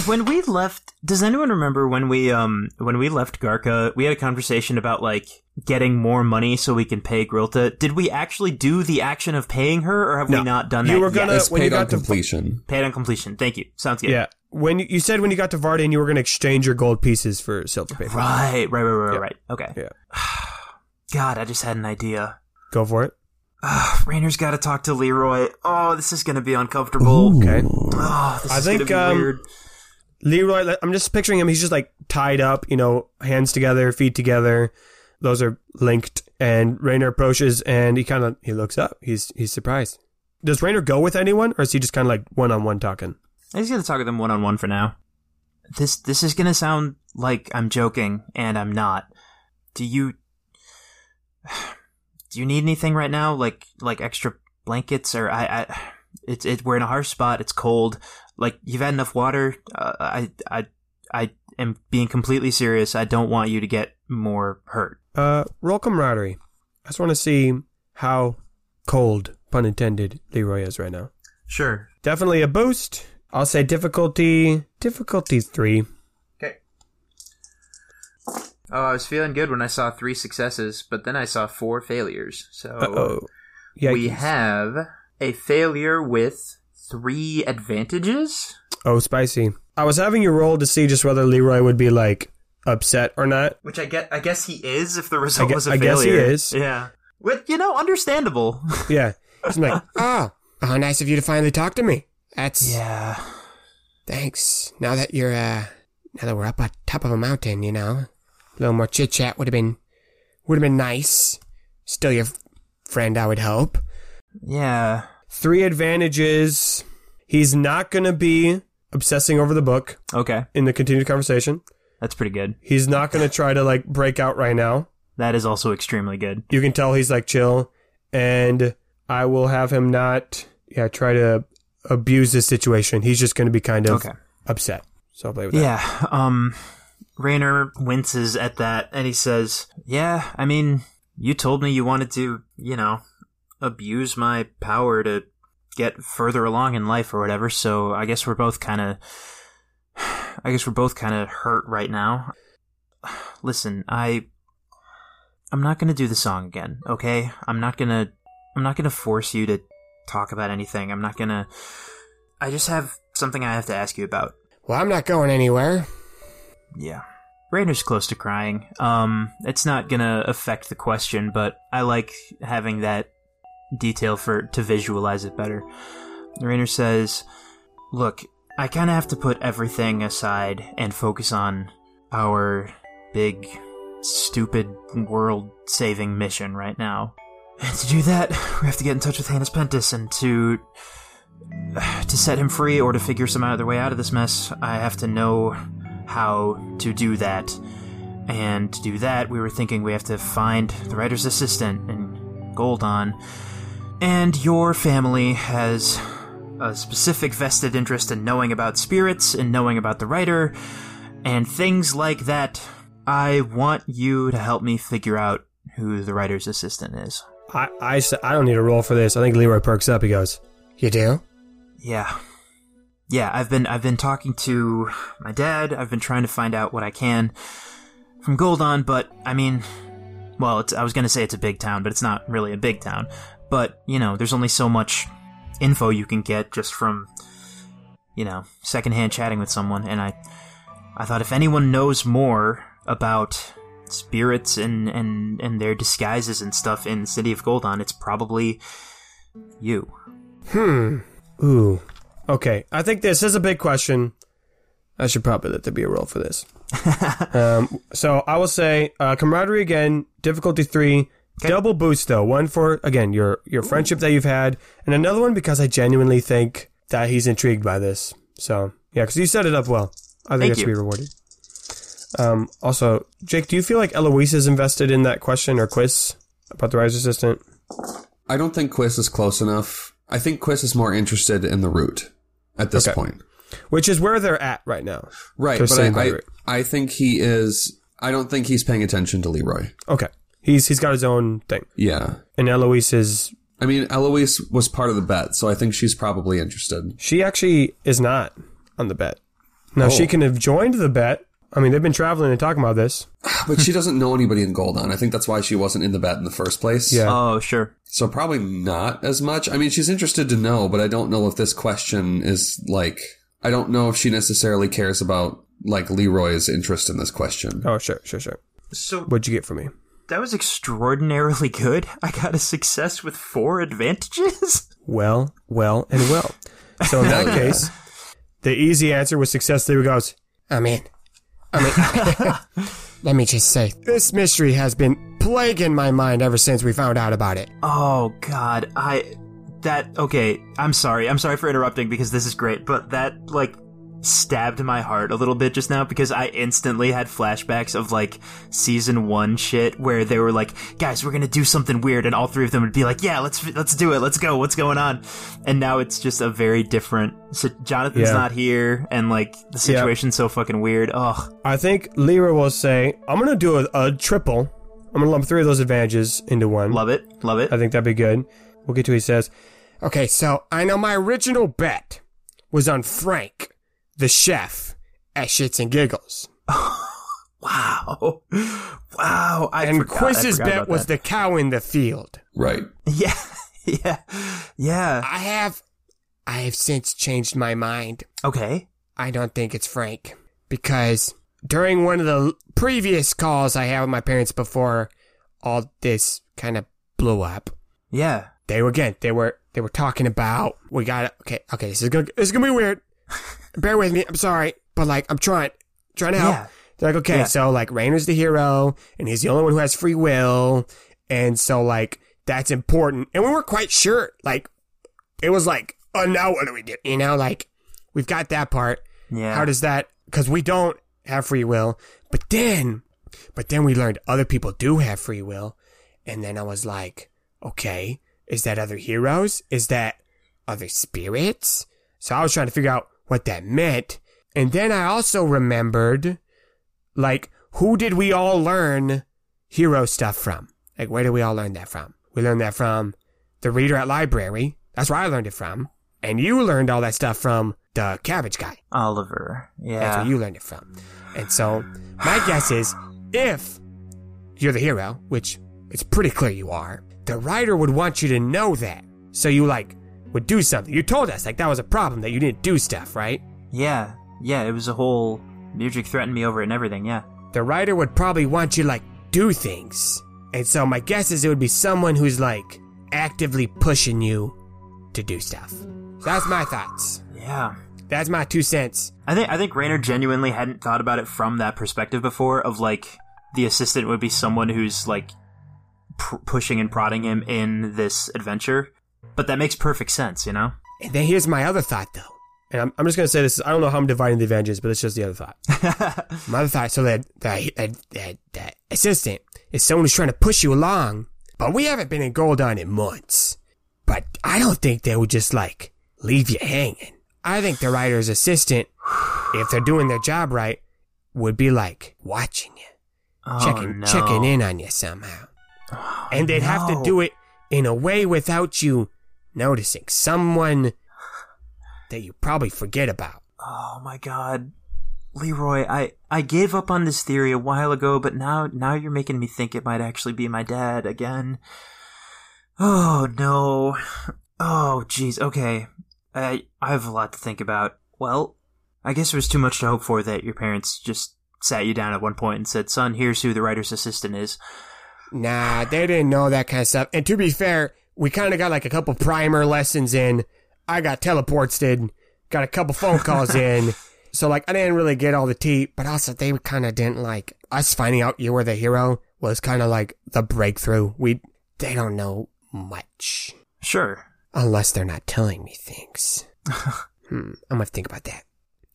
When we left, does anyone remember when we um when we left Garka? We had a conversation about like getting more money so we can pay Grilta. Did we actually do the action of paying her, or have No. we not done that? You that were gonna- It's when you paid on got to- completion. Paid on completion. Thank you. Sounds good. Yeah. When you, you said when you got to Vardan, you were going to exchange your gold pieces for silver paper. Right, right, right, right, right. Okay. Yeah. God, I just had an idea. Go for it. Ah, Rainer's got to talk to Leroy. Oh, this is going to be uncomfortable. Okay. Oh, this I is think, gonna be um, weird. Leroy, I'm just picturing him. He's just like tied up, you know, hands together, feet together. Those are linked. And Rainer approaches and he kind of he looks up. He's he's surprised. Does Rainer go with anyone, or is he just kind of like one on one talking? Got to talk with them one on one for now. This this is to sound like I'm joking, and I'm not. Do you do you need anything right now? Like like extra blankets, or I, I it's it we're in a harsh spot. It's cold. Like you've had enough water. Uh, I I I am being completely serious. I don't want you to get more hurt. Uh, roll camaraderie. I just want to see how cold, pun intended, Leroy is right now. Sure. Definitely a boost. I'll say difficulty difficulty three. Okay. Oh, I was feeling good when I saw three successes, but then I saw four failures. So Uh oh. Yeah. we have a failure with three advantages. Oh, spicy. I was having you roll to see just whether Leroy would be like upset or not. Which I get. I guess he is if the result was a I guess he failure. is. Yeah. But you know, understandable. Yeah. He's like, oh, how nice of you to finally talk to me. That's yeah. thanks. Now that you're uh now that we're up on top of a mountain, you know, a little more chit chat would have been would have been nice. Still your f- friend, I would hope. Yeah. Three advantages. He's not gonna be obsessing over the book Okay. in the continued conversation. That's pretty good. He's not gonna try to like break out right now. That is also extremely good. You can tell he's like chill, and I will have him not yeah try to abuse this situation. He's just gonna be kind of Okay. upset. So I'll play with that. Yeah. Um, Rainer winces at that and he says, Yeah, I mean, you told me you wanted to, you know, abuse my power to get further along in life or whatever, so I guess we're both kind of. I guess we're both kind of hurt right now. Listen, I. I'm not gonna do the song again, okay? I'm not gonna. I'm not gonna force you to talk about anything. I'm not gonna. I just have something I have to ask you about. Well, I'm not going anywhere. Yeah. Rainer's close to crying. Um, it's not gonna affect the question, but I like having that detail for to visualize it better. Rainer says, "Look, I kind of have to put everything aside and focus on our big, stupid, world-saving mission right now. And to do that, we have to get in touch with Hannes Pentis and to to set him free or to figure some other way out of this mess. I have to know how to do that." And to do that, we were thinking we have to find the writer's assistant in Goldon. And your family has a specific vested interest in knowing about spirits and knowing about the writer and things like that. I want you to help me figure out who the writer's assistant is. I I don't need a roll for this. I think Leroy perks up. He goes, You do? Yeah. Yeah, I've been I've been talking to my dad. I've been trying to find out what I can from Goldon, but I mean, well, it's, I was going to say it's a big town, but it's not really a big town. But, you know, there's only so much info you can get just from you know, secondhand chatting with someone and I I thought if anyone knows more about spirits and and and their disguises and stuff in city of Goldon, it's probably you. Hmm. Ooh. Okay. I think this is a big question. I should probably let there be a roll for this. um, so I will say uh, camaraderie again, difficulty three, double boost though. One for again your your friendship that you've had, and another one because I genuinely think that he's intrigued by this. So yeah, because you set it up well. I think Thank it should be rewarded. Um, also, Jake, do you feel like Eloise is invested in that question or quiz about the rise assistant? I don't think Quiz is close enough. I think Quiz is more interested in the root at this Okay. point. Which is where they're at right now. Right, but I, I. I think he is. I don't think he's paying attention to Leroy. Okay. He's he's got his own thing. Yeah. And Eloise is I mean, Eloise was part of the bet, so I think she's probably interested. she actually is not on the bet. Now she Oh. can have joined the bet. I mean, they've been traveling and talking about this. But she doesn't know anybody in Goldon. I think that's why she wasn't in the bet in the first place. Yeah. Oh, sure. So probably not as much. I mean, she's interested to know, but I don't know if this question is like, I don't know if she necessarily cares about like Leroy's interest in this question. Oh, sure, sure, sure. So What'd you get for me? That was extraordinarily good. I got a success with four advantages. Well, well, and well. So in that case, the easy answer was success. There goes. I'm in. I mean, let me just say, this mystery has been plaguing my mind ever since we found out about it. Oh God, I that okay. I'm sorry. I'm sorry for interrupting because this is great, but that like stabbed my heart a little bit just now because I instantly had flashbacks of like season one shit where they were like, guys, we're gonna do something weird, and all three of them would be like, yeah, let's let's do it, let's go, what's going on? And now it's just a very different. So Jonathan's Yeah. not here, and like the situation's so fucking weird. Ugh. I think Lyra will say, I'm going to do a, a triple. I'm going to lump three of those advantages into one. Love it, love it. I think that'd be good. We'll get to what he says. Okay, so I know my original bet was on Frank, the chef, at Shits and Giggles. Wow, wow. I and forgot- I Quiz's forgot bet about was that. the cow in the field. Right. Yeah, yeah, yeah. I have I have since changed my mind. Okay. I don't think it's Frank. Because during one of the previous calls I had with my parents before all this kind of blew up, Yeah. they were again they were they were talking about we got it. okay okay this is gonna this is gonna be weird bear with me i'm sorry but like i'm trying trying to help Yeah. they're like okay Yeah. so like Rainer's the hero and he's the only one who has free will and so like that's important and we weren't quite sure like it was like oh now what do we do you know like we've got that part Yeah. how does that because we don't have free will but then but then we learned other people do have free will and then i was like okay is that other heroes is that other spirits so i was trying to figure out what that meant and then i also remembered like who did we all learn hero stuff from like where did we all learn that from we learned that from the reader at library that's where i learned it from and you learned all that stuff from the cabbage guy Oliver. Yeah. That's where you learned it from. And so, my guess is if you're the hero, which it's pretty clear you are, the writer would want you to know that. So you, like, would do something. You told us, like, that was a problem, that you didn't do stuff, right? yeah. Yeah. It was a whole music threatened me over it and everything. Yeah. The writer would probably want you like, do things. And so, my guess is it would be someone who's, like, actively pushing you to do stuff. So that's my thoughts. Yeah. That's my two cents. I think I think Rainer genuinely hadn't thought about it from that perspective before. Of like the assistant would be someone who's like pr- pushing and prodding him in this adventure, but that makes perfect sense, you know. And then here's my other thought, though. And I'm, I'm just going to say this. I don't know how I'm dividing the Avengers, but it's just the other thought. my other thought. So that, that, that, that, that assistant is someone who's trying to push you along, but we haven't been in Goldon in months. But I don't think they would just like leave you hanging. I think the writer's assistant, if they're doing their job right, would be like watching you, Oh, checking, no. checking in on you somehow. Oh, and they'd have to do it in a way without you noticing. Someone that you probably forget about. Oh my god. Leroy, I, I gave up on this theory a while ago, but now now you're making me think it might actually be my dad again. Oh no. Oh jeez, okay. I I have a lot to think about. Well, I guess there was too much to hope for that your parents just sat you down at one point and said, Son, here's who the writer's assistant is. Nah, they didn't know that kind of stuff. And to be fair, we kind of got like a couple primer lessons in. I got teleports did, got a couple phone calls in. So like I didn't really get all the tea, but also they kind of didn't like us finding out you were the hero was kind of like the breakthrough. We they don't know much Sure. unless they're not telling me things. hmm, I'm gonna think about that.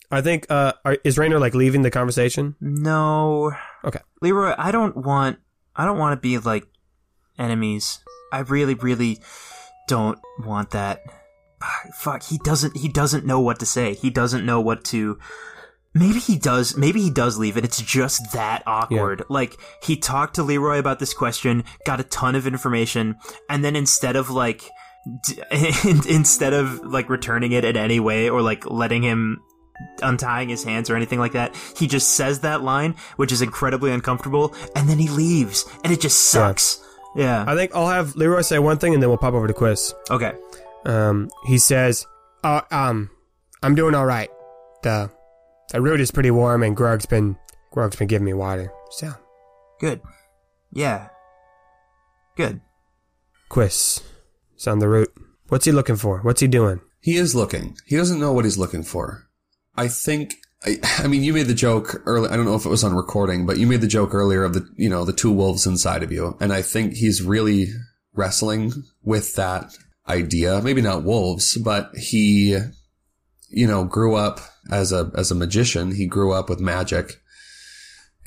I think uh are, is Rainer like leaving the conversation? No. Okay. Leroy, I don't want I don't want to be like enemies. I really really don't want that. Ah, Fuck, he doesn't he doesn't know what to say. He doesn't know what to Maybe he does. Maybe he does leave it. It's just that awkward. Like he talked to Leroy about this question, got a ton of information, and then instead of like, d- instead of like returning it in any way or like letting him untying his hands or anything like that. He just says that line, which is incredibly uncomfortable, and then he leaves, and it just sucks. Yeah. I think I'll have Leroy say one thing and then we'll pop over to Quiz. Okay. Um, he says, uh, um, I'm doing all right. The the root is pretty warm, and Grog's been Grog's been giving me water. So, Good. Yeah. Good. Quiz, is on the root. What's he looking for? What's he doing? He is looking. He doesn't know what he's looking for. I think. I, I mean, you made the joke earlier. I don't know if it was on recording, but you made the joke earlier of the, you know, the two wolves inside of you. And I think he's really wrestling with that idea. Maybe not wolves, but he, you know, grew up as a, as a magician. He grew up with magic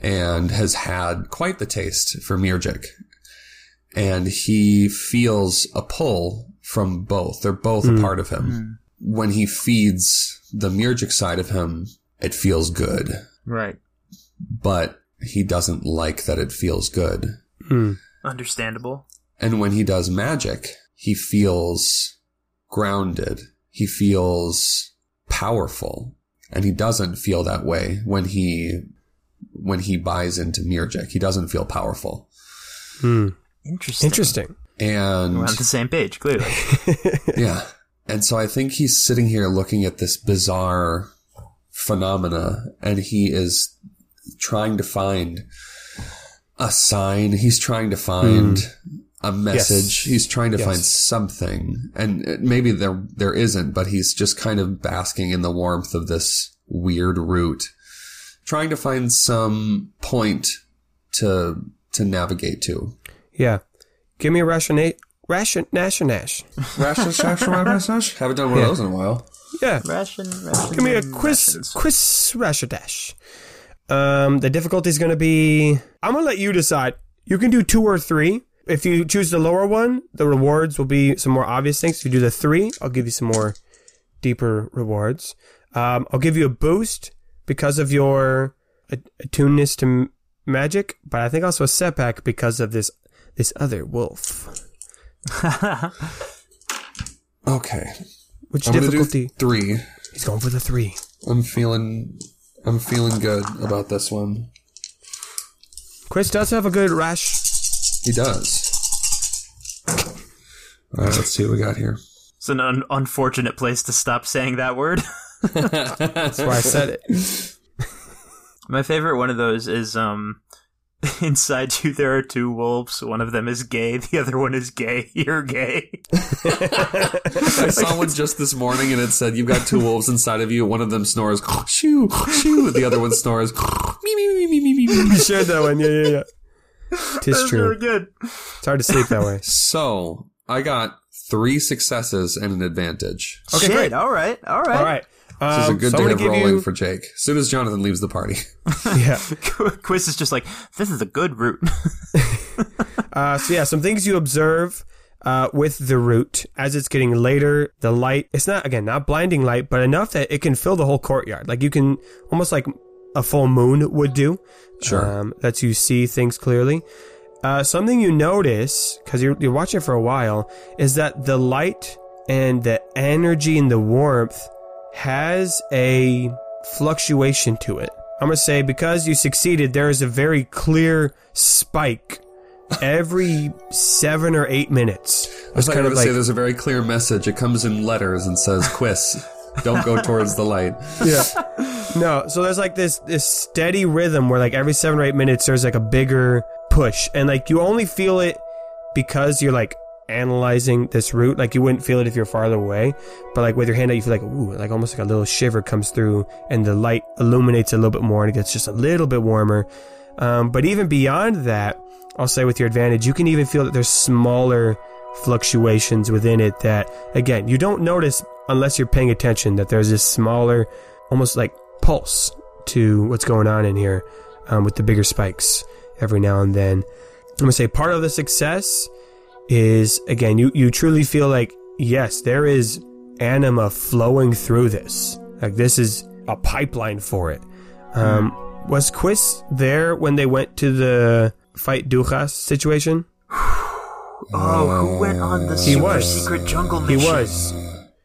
and has had quite the taste for music. And he feels a pull from both. They're both a hmm. part of him. Hmm. When he feeds the music side of him, it feels good, Right. but he doesn't like that it feels good. Hmm. Understandable. And when he does magic, he feels grounded. He feels powerful. And he doesn't feel that way when he, when he buys into music. He doesn't feel powerful. Hmm. Interesting. Interesting. And We're on the same page, clearly. yeah. And so I think he's sitting here looking at this bizarre phenomena and he is trying to find a sign. He's trying to find hmm. a message. He's trying to Yes. find something. And maybe there, there isn't, but he's just kind of basking in the warmth of this weird root, trying to find some point to, to navigate to. Yeah. Give me a ration, ration, nash, nash. Haven't done one Yeah. of those in a while. Yeah. Ration, ration. Give me a quiz, quiz, ration dash. Um, the difficulty is going to be. I'm going to let you decide. You can do two or three. If you choose the lower one, the rewards will be some more obvious things. If you do the three, I'll give you some more deeper rewards. Um, I'll give you a boost because of your att- attuneness to m- magic, but I think also a setback because of this this other wolf. Okay. Which I'm gonna do difficulty? three. He's going for the three. I'm feeling, I'm feeling good about this one. Chris does have a good rash. He does. All right, let's see what we got here. It's an un- unfortunate place to stop saying that word. That's why I said it. My favorite one of those is um inside you there are two wolves. One of them is gay. The other one is gay. You're gay. I saw one just this morning and it said, You've got two wolves inside of you. One of them snores, shoo, shoo. The other one snores, me, me, me, me, me, me, me. You shared that one. Yeah, yeah, yeah. Tis That's true. really good. It's hard to sleep that way. So, I got three successes and an advantage. Okay, Shit, great. All right. All right. All right. This is a Um, good so day of rolling you, for Jake. As soon as Jonathan leaves the party. yeah. Quiz is just like, this is a good route. Uh, so yeah, some things you observe uh, with the route as it's getting later. The light, it's not again not blinding light, but enough that it can fill the whole courtyard. Like you can almost like a full moon would do. Sure. um, lets you see things clearly. Uh, something you notice because you're you're watching it for a while is that the light and the energy and the warmth has a fluctuation to it. I'm gonna say because you succeeded, there is a very clear spike every seven or eight minutes. I was It's going to say there's a very clear message. It comes in letters and says, Quiz. Don't go towards the light. yeah. No, so there's like this this steady rhythm where like every seven or eight minutes there's like a bigger push, and like you only feel it because you're like analyzing this route. Like you wouldn't feel it if you're farther away, but like with your hand out, you feel like ooh, like almost like a little shiver comes through, and the light illuminates a little bit more, and it gets just a little bit warmer. Um, but even beyond that, I'll say with your advantage, you can even feel that there's smaller fluctuations within it that, again, you don't notice unless you're paying attention that there's this smaller, almost like pulse to what's going on in here um, with the bigger spikes every now and then. I'm to say part of the success is, again, you, you truly feel like, yes, there is anima flowing through this. Like this is a pipeline for it. Um, was Quiz there when they went to the fight Dujas situation? Oh, who went on the super was. secret jungle mission? He mission? was.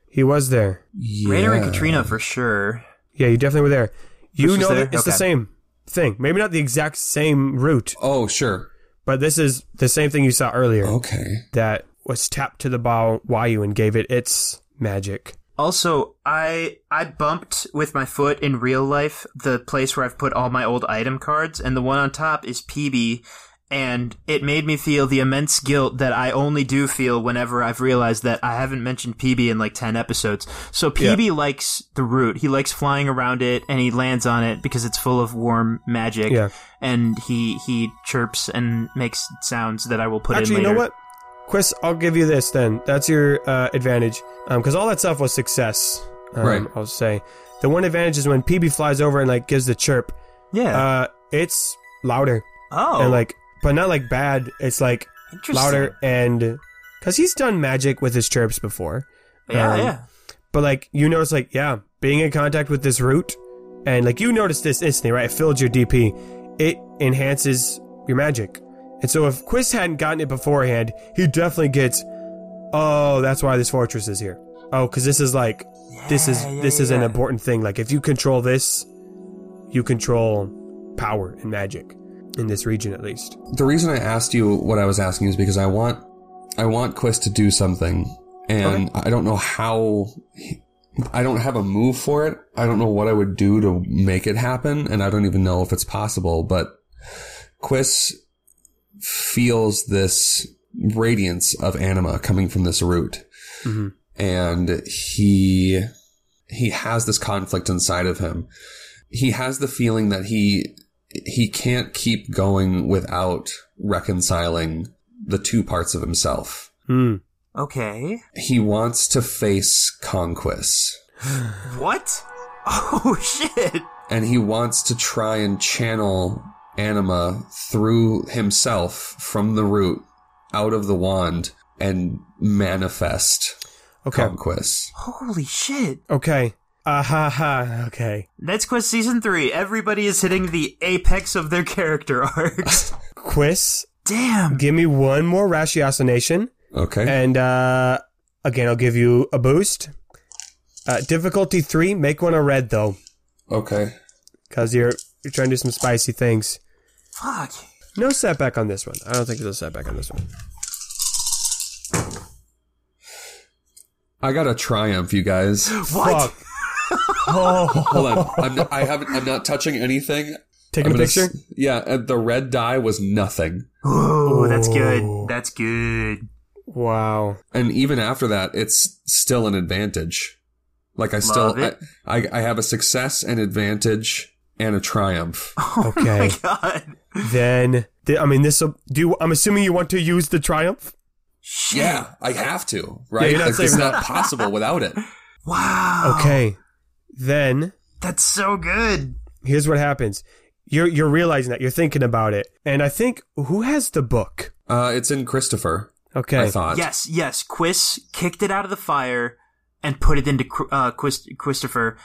He was there. Rainer and Katrina for sure. Yeah, you definitely were there. You was know there? that it's the same thing. Maybe not the exact same route, Oh, sure. But this is the same thing you saw earlier Okay. that was tapped to the Bao Wayu and gave it its magic. Also, I I bumped with my foot in real life the place where I've put all my old item cards, and the one on top is PB, and it made me feel the immense guilt that I only do feel whenever I've realized that I haven't mentioned PB in like ten episodes. So PB likes the root. he likes flying around it, and he lands on it because it's full of warm magic. Yeah. and he he chirps and makes sounds that I will put Actually, in you know what? Quiz, I'll give you this then. That's your uh, advantage. Because all that stuff was success. Um, Right. I'll say. The one advantage is when PB flies over and like gives the chirp, Yeah. uh, it's louder. oh, And like, but not like bad. It's like louder and. Because he's done magic with his chirps before. Yeah, Um, yeah. But like you notice, like yeah, being in contact with this root, and like you noticed this instantly, right? It filled your DP. It enhances your magic, and so if Quiz hadn't gotten it beforehand, he definitely gets. Oh, that's why this fortress is here. Oh, because this is like this is yeah, this is an important thing. Like if you control this, you control power and magic in this region at least. The reason I asked you what I was asking is because I want, I want Quist to do something, and I don't know how. I don't have a move for it. I don't know what I would do to make it happen, and I don't even know if it's possible. But Quist feels this radiance of anima coming from this root, Mhm. and he he has this conflict inside of him. He has the feeling that he he can't keep going without reconciling the two parts of himself. Hmm. Okay. He wants to face Conquest. What? Oh shit! And he wants to try and channel anima through himself from the root out of the wand and manifest Okay. Conquest. Holy shit! Okay. Ah ha ha. Okay. That's Quest Season 3. Everybody is hitting the apex of their character arcs. Quiz, Damn! give me one more ratiocination. Okay. And uh, again, I'll give you a boost. Uh, difficulty three. Make one a red though, okay. because you're you're trying to do some spicy things. Fuck. No setback on this one. I don't think there's a setback on this one. I got a triumph, you guys. What? Fuck. Oh, Hold on. I'm not, I haven't. I'm not touching anything. Taking I'm a picture? s- yeah, and the red die was nothing. Ooh, that's good. That's good. Wow. And even after that, it's still an advantage. Like I still, Love it. I, I, I have a success, an advantage, and a triumph. Oh okay. Oh God. then, th- I mean, this do. I'm assuming you want to use the triumph? Shit. Yeah, I have to, right? you're not Like, it's not possible without it. Wow. Okay. Then, That's so good. here's what happens. You're, you're realizing that. You're thinking about it. And I think, who has the book? Uh, it's in Christopher. Okay. I thought. Yes, yes. Quiz kicked it out of the fire and put it into uh, Quist- Christopher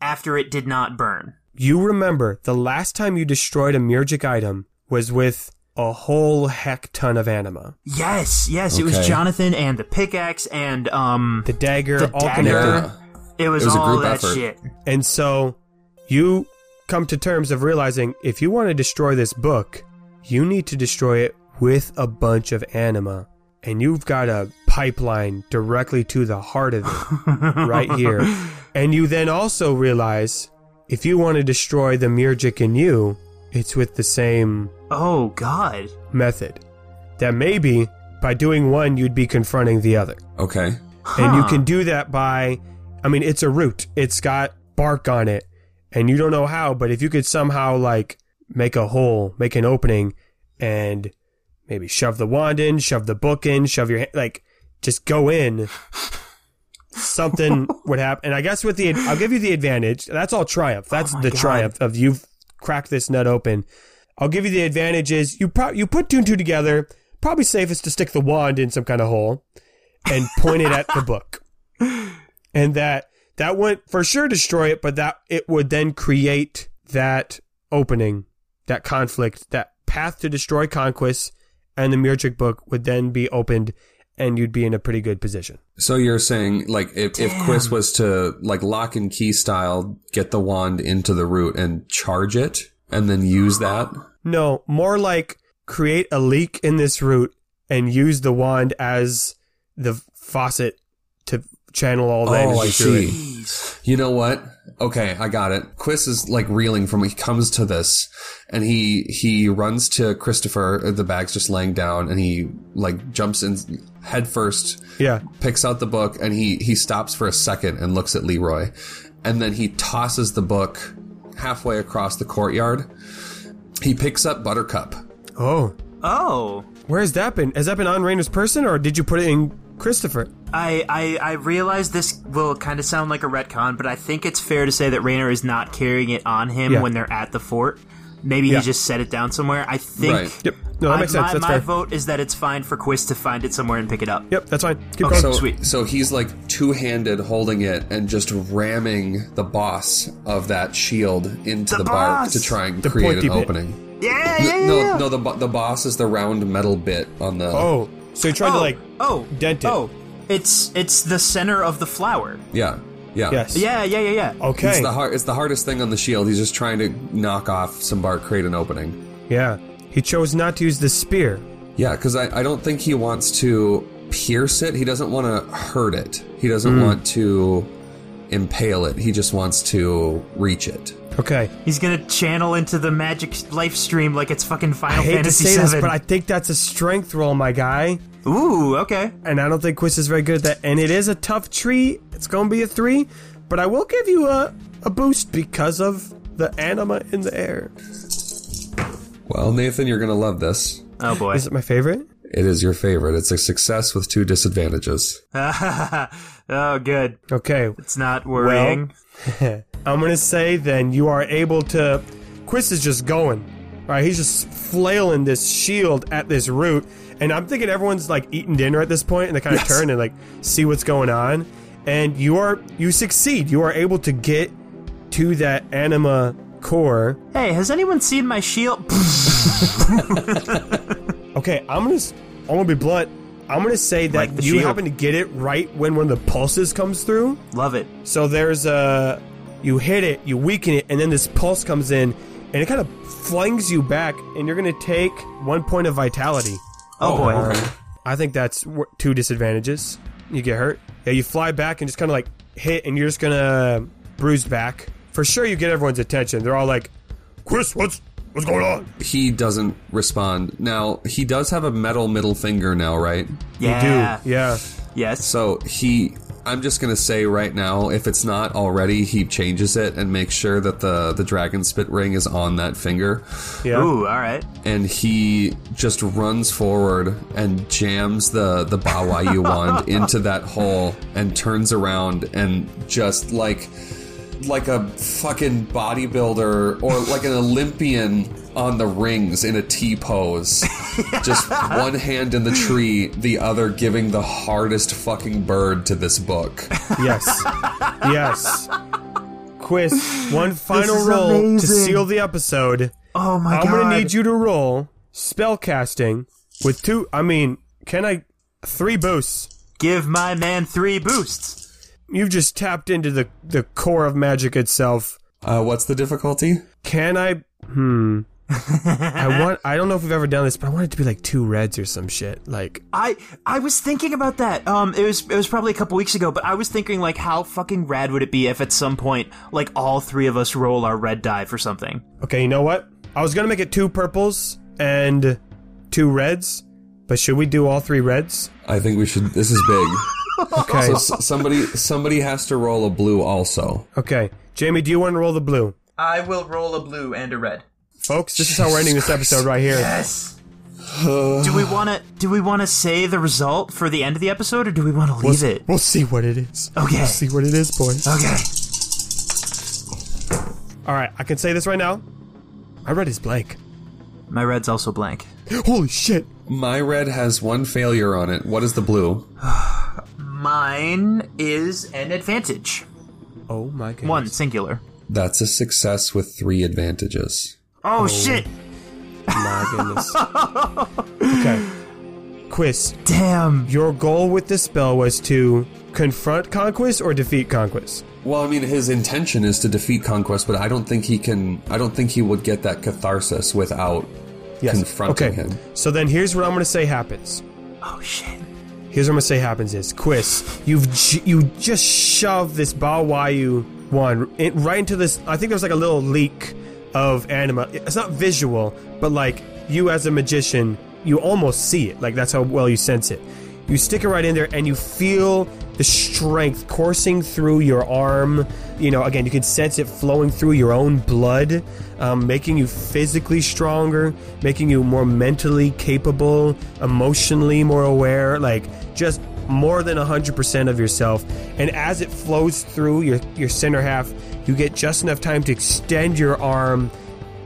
after it did not burn. You remember the last time you destroyed a Murgic item was with a whole heck ton of anima. Yes, yes. It was Jonathan and the pickaxe and um. The dagger, The all dagger. connected. It was, It was a all group that effort. shit. And so you come to terms of realizing if you want to destroy this book, you need to destroy it with a bunch of anima. And you've got a pipeline directly to the heart of it right here. And you then also realize if you want to destroy the Murgic in you, it's with the same Oh God. method. That maybe by doing one, you'd be confronting the other. Okay. And you can do that by, I mean, it's a root. It's got bark on it. And you don't know how, but if you could somehow like make a hole, make an opening, and maybe shove the wand in, shove the book in, shove your, like, just go in, something would happen. And I guess with the, I'll give you the advantage. That's all triumph. That's Oh the God. triumph of you've cracked this nut open. I'll give you the advantage is you pro- you put two and two together. Probably safest to stick the wand in some kind of hole and point it at the book. And that that would for sure destroy it, but that it would then create that opening, that conflict, that path to destroy conquest, and the Murgic book would then be opened and you'd be in a pretty good position. So you're saying, like, if, if Damn. Quiz was to, like, lock and key style, get the wand into the root and charge it, and then use that? No, more like create a leak in this root and use the wand as the faucet to channel all the Oh, I through it. see. You know what? Okay, I got it. Quiz is like reeling from he comes to this and he he runs to Christopher, uh, the bag's just laying down and he like jumps in head first, Yeah. picks out the book and he he stops for a second and looks at Leroy. And then he tosses the book halfway across the courtyard. He picks up Buttercup. Oh. Oh. Where has that been? Has that been on Rainer's person or did you put it in Christopher? I, I, I realize this will kind of sound like a retcon, but I think it's fair to say that Rainer is not carrying it on him Yeah. when they're at the fort. Maybe Yeah. he just set it down somewhere. I think. Right. Yep. No, that I- makes sense. My, That's my fair. vote is that it's fine for Quiz to find it somewhere and pick it up. Yep, that's fine. Keep Okay. going. So, Sweet. so he's like two handed holding it and just ramming the boss of that shield into The the, bark to try and The create an bit. opening. Yeah, yeah, yeah. no, no, the the boss is the round metal bit on the. Oh, so you tried to oh, like oh, dent it. Oh, it's it's the center of the flower. yeah, yeah, Yes. Yeah, yeah, yeah, yeah. Okay. It's the hard. It's the hardest thing on the shield. He's just trying to knock off some bark, create an opening. Yeah. He chose not to use the spear. Yeah, because I, I don't think he wants to pierce it. He doesn't want to hurt it. He doesn't Hmm. want to impale it. He just wants to reach it. Okay. He's gonna channel into the magic life stream like it's fucking Final I hate Fantasy to say VII. this, but I think that's a strength roll, my guy. Ooh, okay. And I don't think Quiz is very good at that. And it is a tough tree. It's going to be a three, but I will give you a, a boost because of the anima in the air. Well, Nathan, you're gonna love this. Oh boy. Is it my favorite? It is your favorite. It's a success with two disadvantages. oh, good. Okay. It's not worrying. I'm going to say then you are able to. Chris is just going. Right, He's just flailing this shield at this root. And I'm thinking everyone's like eating dinner at this point and they kind of Yes. turn and like see what's going on. And you are, you succeed. You are able to get to that anima core. hey, has anyone seen my shield? Okay, I'm gonna s- I'm gonna be blunt. I'm gonna say that Like you shield. happen to get it right when one of the pulses comes through. Love it. So there's a you hit it, you weaken it, and then this pulse comes in, and it kind of flings you back, and you're gonna take one point of vitality. Oh, boy. Oh, okay. I think that's two disadvantages. You get hurt. Yeah, you fly back and just kind of like hit, and you're just gonna bruise back. For sure, you get everyone's attention. They're all like, "Chris, what's What's going on? He doesn't respond. Now, he does have a metal middle finger now, right? Yeah. Do yeah. Yes. So he, I'm just gonna say right now, if it's not already, he changes it and makes sure that the the dragon spit ring is on that finger, Yeah. Ooh, all right. and he just runs forward and jams the the Bawayu wand into that hole and turns around and just like like a fucking bodybuilder or like an Olympian on the rings in a T pose. Just one hand in the tree, the other giving the hardest fucking bird to this book. Yes. yes. Quiz. One final is roll to seal the episode. Oh my god. I'm gonna need you to roll spellcasting with two. I mean, can I? Three boosts. Give my man three boosts. You've just tapped into the the core of magic itself. Uh, what's the difficulty? Can I? Hmm. I want. I don't know if we've ever done this, but I want it to be like two reds or some shit. Like, I I was thinking about that. Um, it was it was probably a couple weeks ago, but I was thinking like, how fucking rad would it be if at some point like all three of us roll our red die for something? okay, you know what? I was gonna make it two purples and two reds, but should we do all three reds? I think we should. This is big. Okay. So s- somebody somebody has to roll a blue also. Okay, Jamie, do you want to roll the blue? I will roll a blue and a red. Folks, this is how we're ending this episode right here. Yes. do we want to do we want to say the result for the end of the episode, or do we want to leave it? We'll see what it is. Okay. We'll see what it is, boys. Okay. All right, I can say this right now. My red is blank. My red's also blank. Holy shit! My red has one failure on it. What is the blue? Mine is an advantage. Oh my goodness. One singular. That's a success with three advantages. Oh, oh, shit! My goodness. okay. Quiz. Damn. Your goal with this spell was to confront Conquest or defeat Conquest? Well, I mean, his intention is to defeat Conquest, but I don't think he can. I don't think he would get that catharsis without confronting okay. him. So then here's what I'm going to say happens. Oh shit. Here's what I'm going to say happens is, Quiz, you've j- you just shoved this Baowayu one in, right into this. I think there was like a little leak of anima. It's not visual, but like you as a magician, you almost see it. Like that's how well you sense it. You stick it right in there, and you feel the strength coursing through your arm. You know, again, you can sense it flowing through your own blood, um, making you physically stronger, making you more mentally capable, emotionally more aware. Like just more than 100% of yourself. And as it flows through your, your center half, you get just enough time to extend your arm,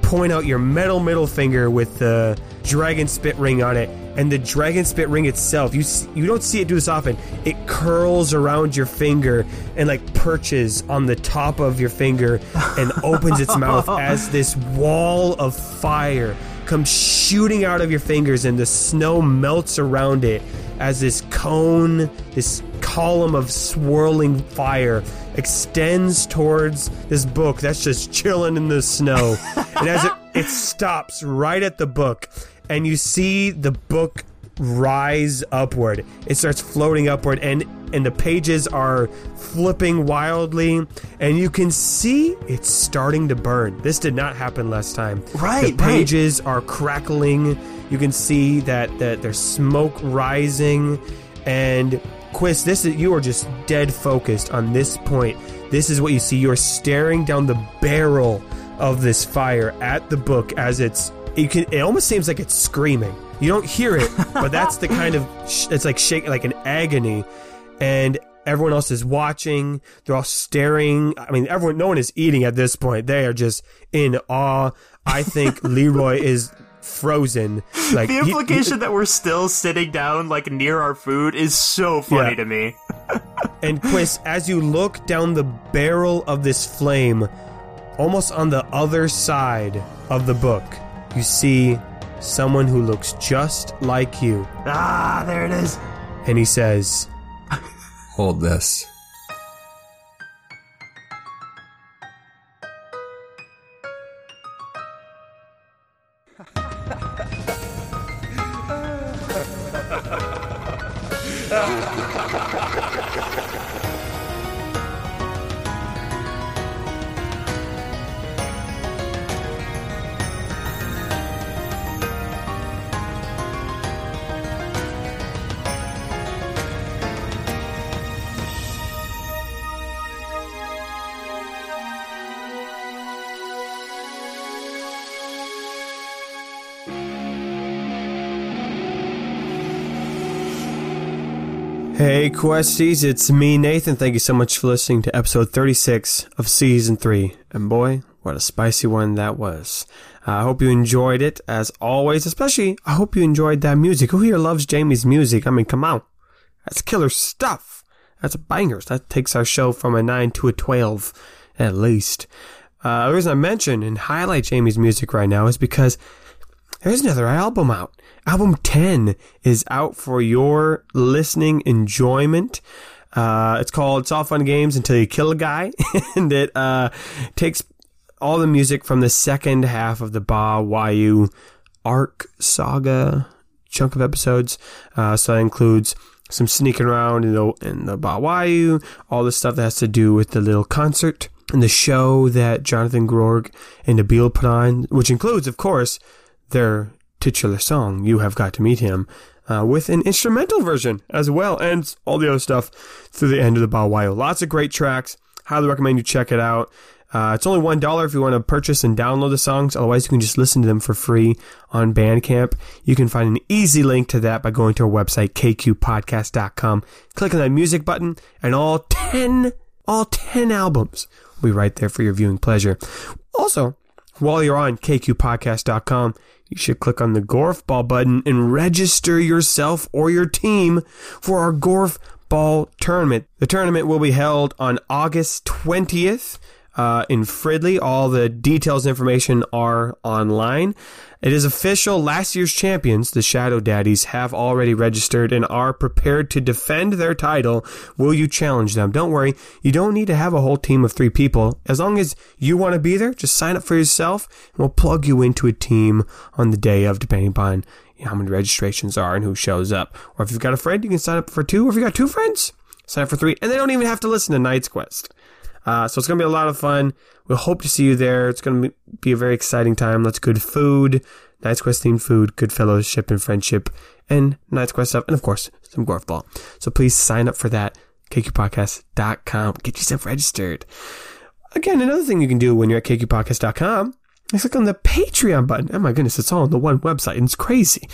point out your metal middle finger with the dragon spit ring on it. And the dragon spit ring itself, you you don't see it do this often. It curls around your finger and like perches on the top of your finger and opens its mouth as this wall of fire comes shooting out of your fingers and the snow melts around it as this cone, this column of swirling fire extends towards this book that's just chilling in the snow. and as it, it stops right at the book, and you see the book rise upward. It starts floating upward, and and the pages are flipping wildly, and you can see it's starting to burn. This did not happen last time. Right, the right. pages are crackling. You can see that that there's smoke rising, and Quiz, this is you are just dead focused on this point. This is what you see. You're staring down the barrel of this fire at the book as it's. You can. It almost seems like it's screaming. You don't hear it, but that's the kind of. sh- It's like shake, like an agony, and everyone else is watching. They're all staring. I mean, everyone. No one is eating at this point. They are just in awe. I think Leroy is frozen. Like The he- he- implication that we're still sitting down like near our food is so funny Yeah. to me. And Quiz, as you look down the barrel of this flame, almost on the other side of the book, you see someone who looks just like you. Ah, there it is. And he says, Hold this. Hey, Questies, it's me, Nathan. Thank you so much for listening to episode 36 of season 3. And boy, what a spicy one that was. I hope you enjoyed it, as always. Especially, I hope you enjoyed that music. Who here loves Jamie's music? I mean, come on. That's killer stuff. That's a bangers. That takes our show from a 9 to a 12, at least. Uh, the reason I mention and highlight Jamie's music right now is because there's another album out. Album 10 is out for your listening enjoyment. Uh, it's called It's All Fun Games Until You Kill a Guy. and it uh, takes all the music from the second half of the Ba Wayu arc saga chunk of episodes. Uh, so that includes some sneaking around in the, in the Ba Wayu, all the stuff that has to do with the little concert and the show that Jonathan Groark and Nabil put on, which includes, of course, their titular song, You Have Got to Meet Him, uh, with an instrumental version as well, and all the other stuff through the end of the Wow. Lots of great tracks. Highly recommend you check it out. Uh, it's only $1 if you want to purchase and download the songs. Otherwise, you can just listen to them for free on Bandcamp. You can find an easy link to that by going to our website, kqpodcast.com, click on that music button, and all 10, all 10 albums will be right there for your viewing pleasure. Also, while you're on kqpodcast.com, you should click on the Gorf Ball button and register yourself or your team for our Gorf Ball tournament. The tournament will be held on August 20th uh, in Fridley. All the details information are online. It is official. Last year's champions, the Shadow Daddies, have already registered and are prepared to defend their title. Will you challenge them? Don't worry. You don't need to have a whole team of three people. As long as you want to be there, just sign up for yourself and we'll plug you into a team on the day of, depending upon how many registrations are and who shows up. Or if you've got a friend, you can sign up for two. Or if you've got two friends, sign up for three. And they don't even have to listen to Knight's Quest. Uh, so it's going to be a lot of fun. We hope to see you there. It's going to be a very exciting time. Lots of good food, Knight's Quest themed food, good fellowship and friendship, and Knight's Quest stuff, and of course, some Gorf Ball. So please sign up for that. KQPodcast.com. Get yourself registered. Again, another thing you can do when you're at KQPodcast.com is click on the Patreon button. Oh my goodness, it's all on the one website, and it's crazy.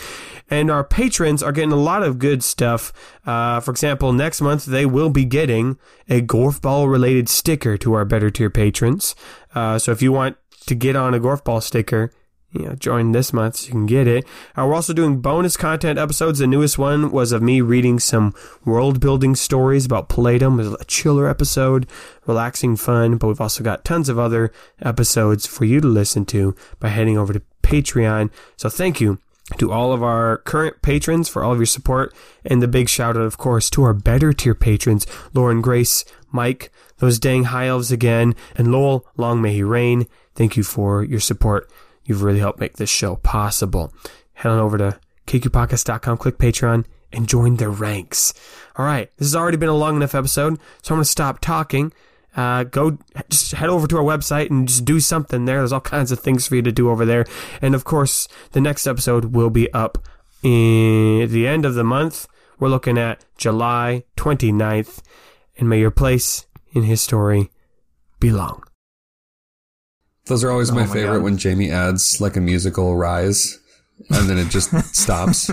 And our patrons are getting a lot of good stuff. Uh, for example, next month they will be getting a Gorf Ball related sticker to our better tier patrons. Uh, so if you want to get on a Gorf Ball sticker, you know, join this month so you can get it. Uh, we're also doing bonus content episodes. The newest one was of me reading some world building stories about Playdom. It was a chiller episode, relaxing fun, but we've also got tons of other episodes for you to listen to by heading over to Patreon. So thank you to all of our current patrons for all of your support and the big shout out, of course, to our better tier patrons, Lauren Grace, Mike, those dang high elves again, and Lowell, long may he reign. Thank you for your support. You've really helped make this show possible. Head on over to kqpodcast.com, click Patreon, and join the ranks. All right, this has already been a long enough episode, so I'm going to stop talking. Uh, go just head over to our website and just do something there. There's all kinds of things for you to do over there. And of course, the next episode will be up in the end of the month. We're looking at July 29th. And may your place in his story be long. Those are always oh my Oh my favorite God. when Jamie adds like a musical rise and then it just stops.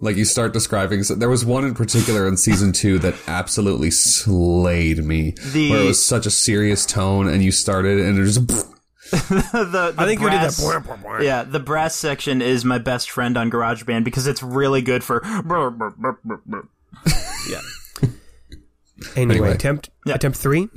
Like you start describing. So there was one in particular in season two that absolutely slayed me, The- where it was such a serious tone, and you started and it just. the, the I think you did brass, that. Yeah, the brass section is my best friend on GarageBand because it's really good for. Anyway, Anyway. attempt Yeah. attempt three.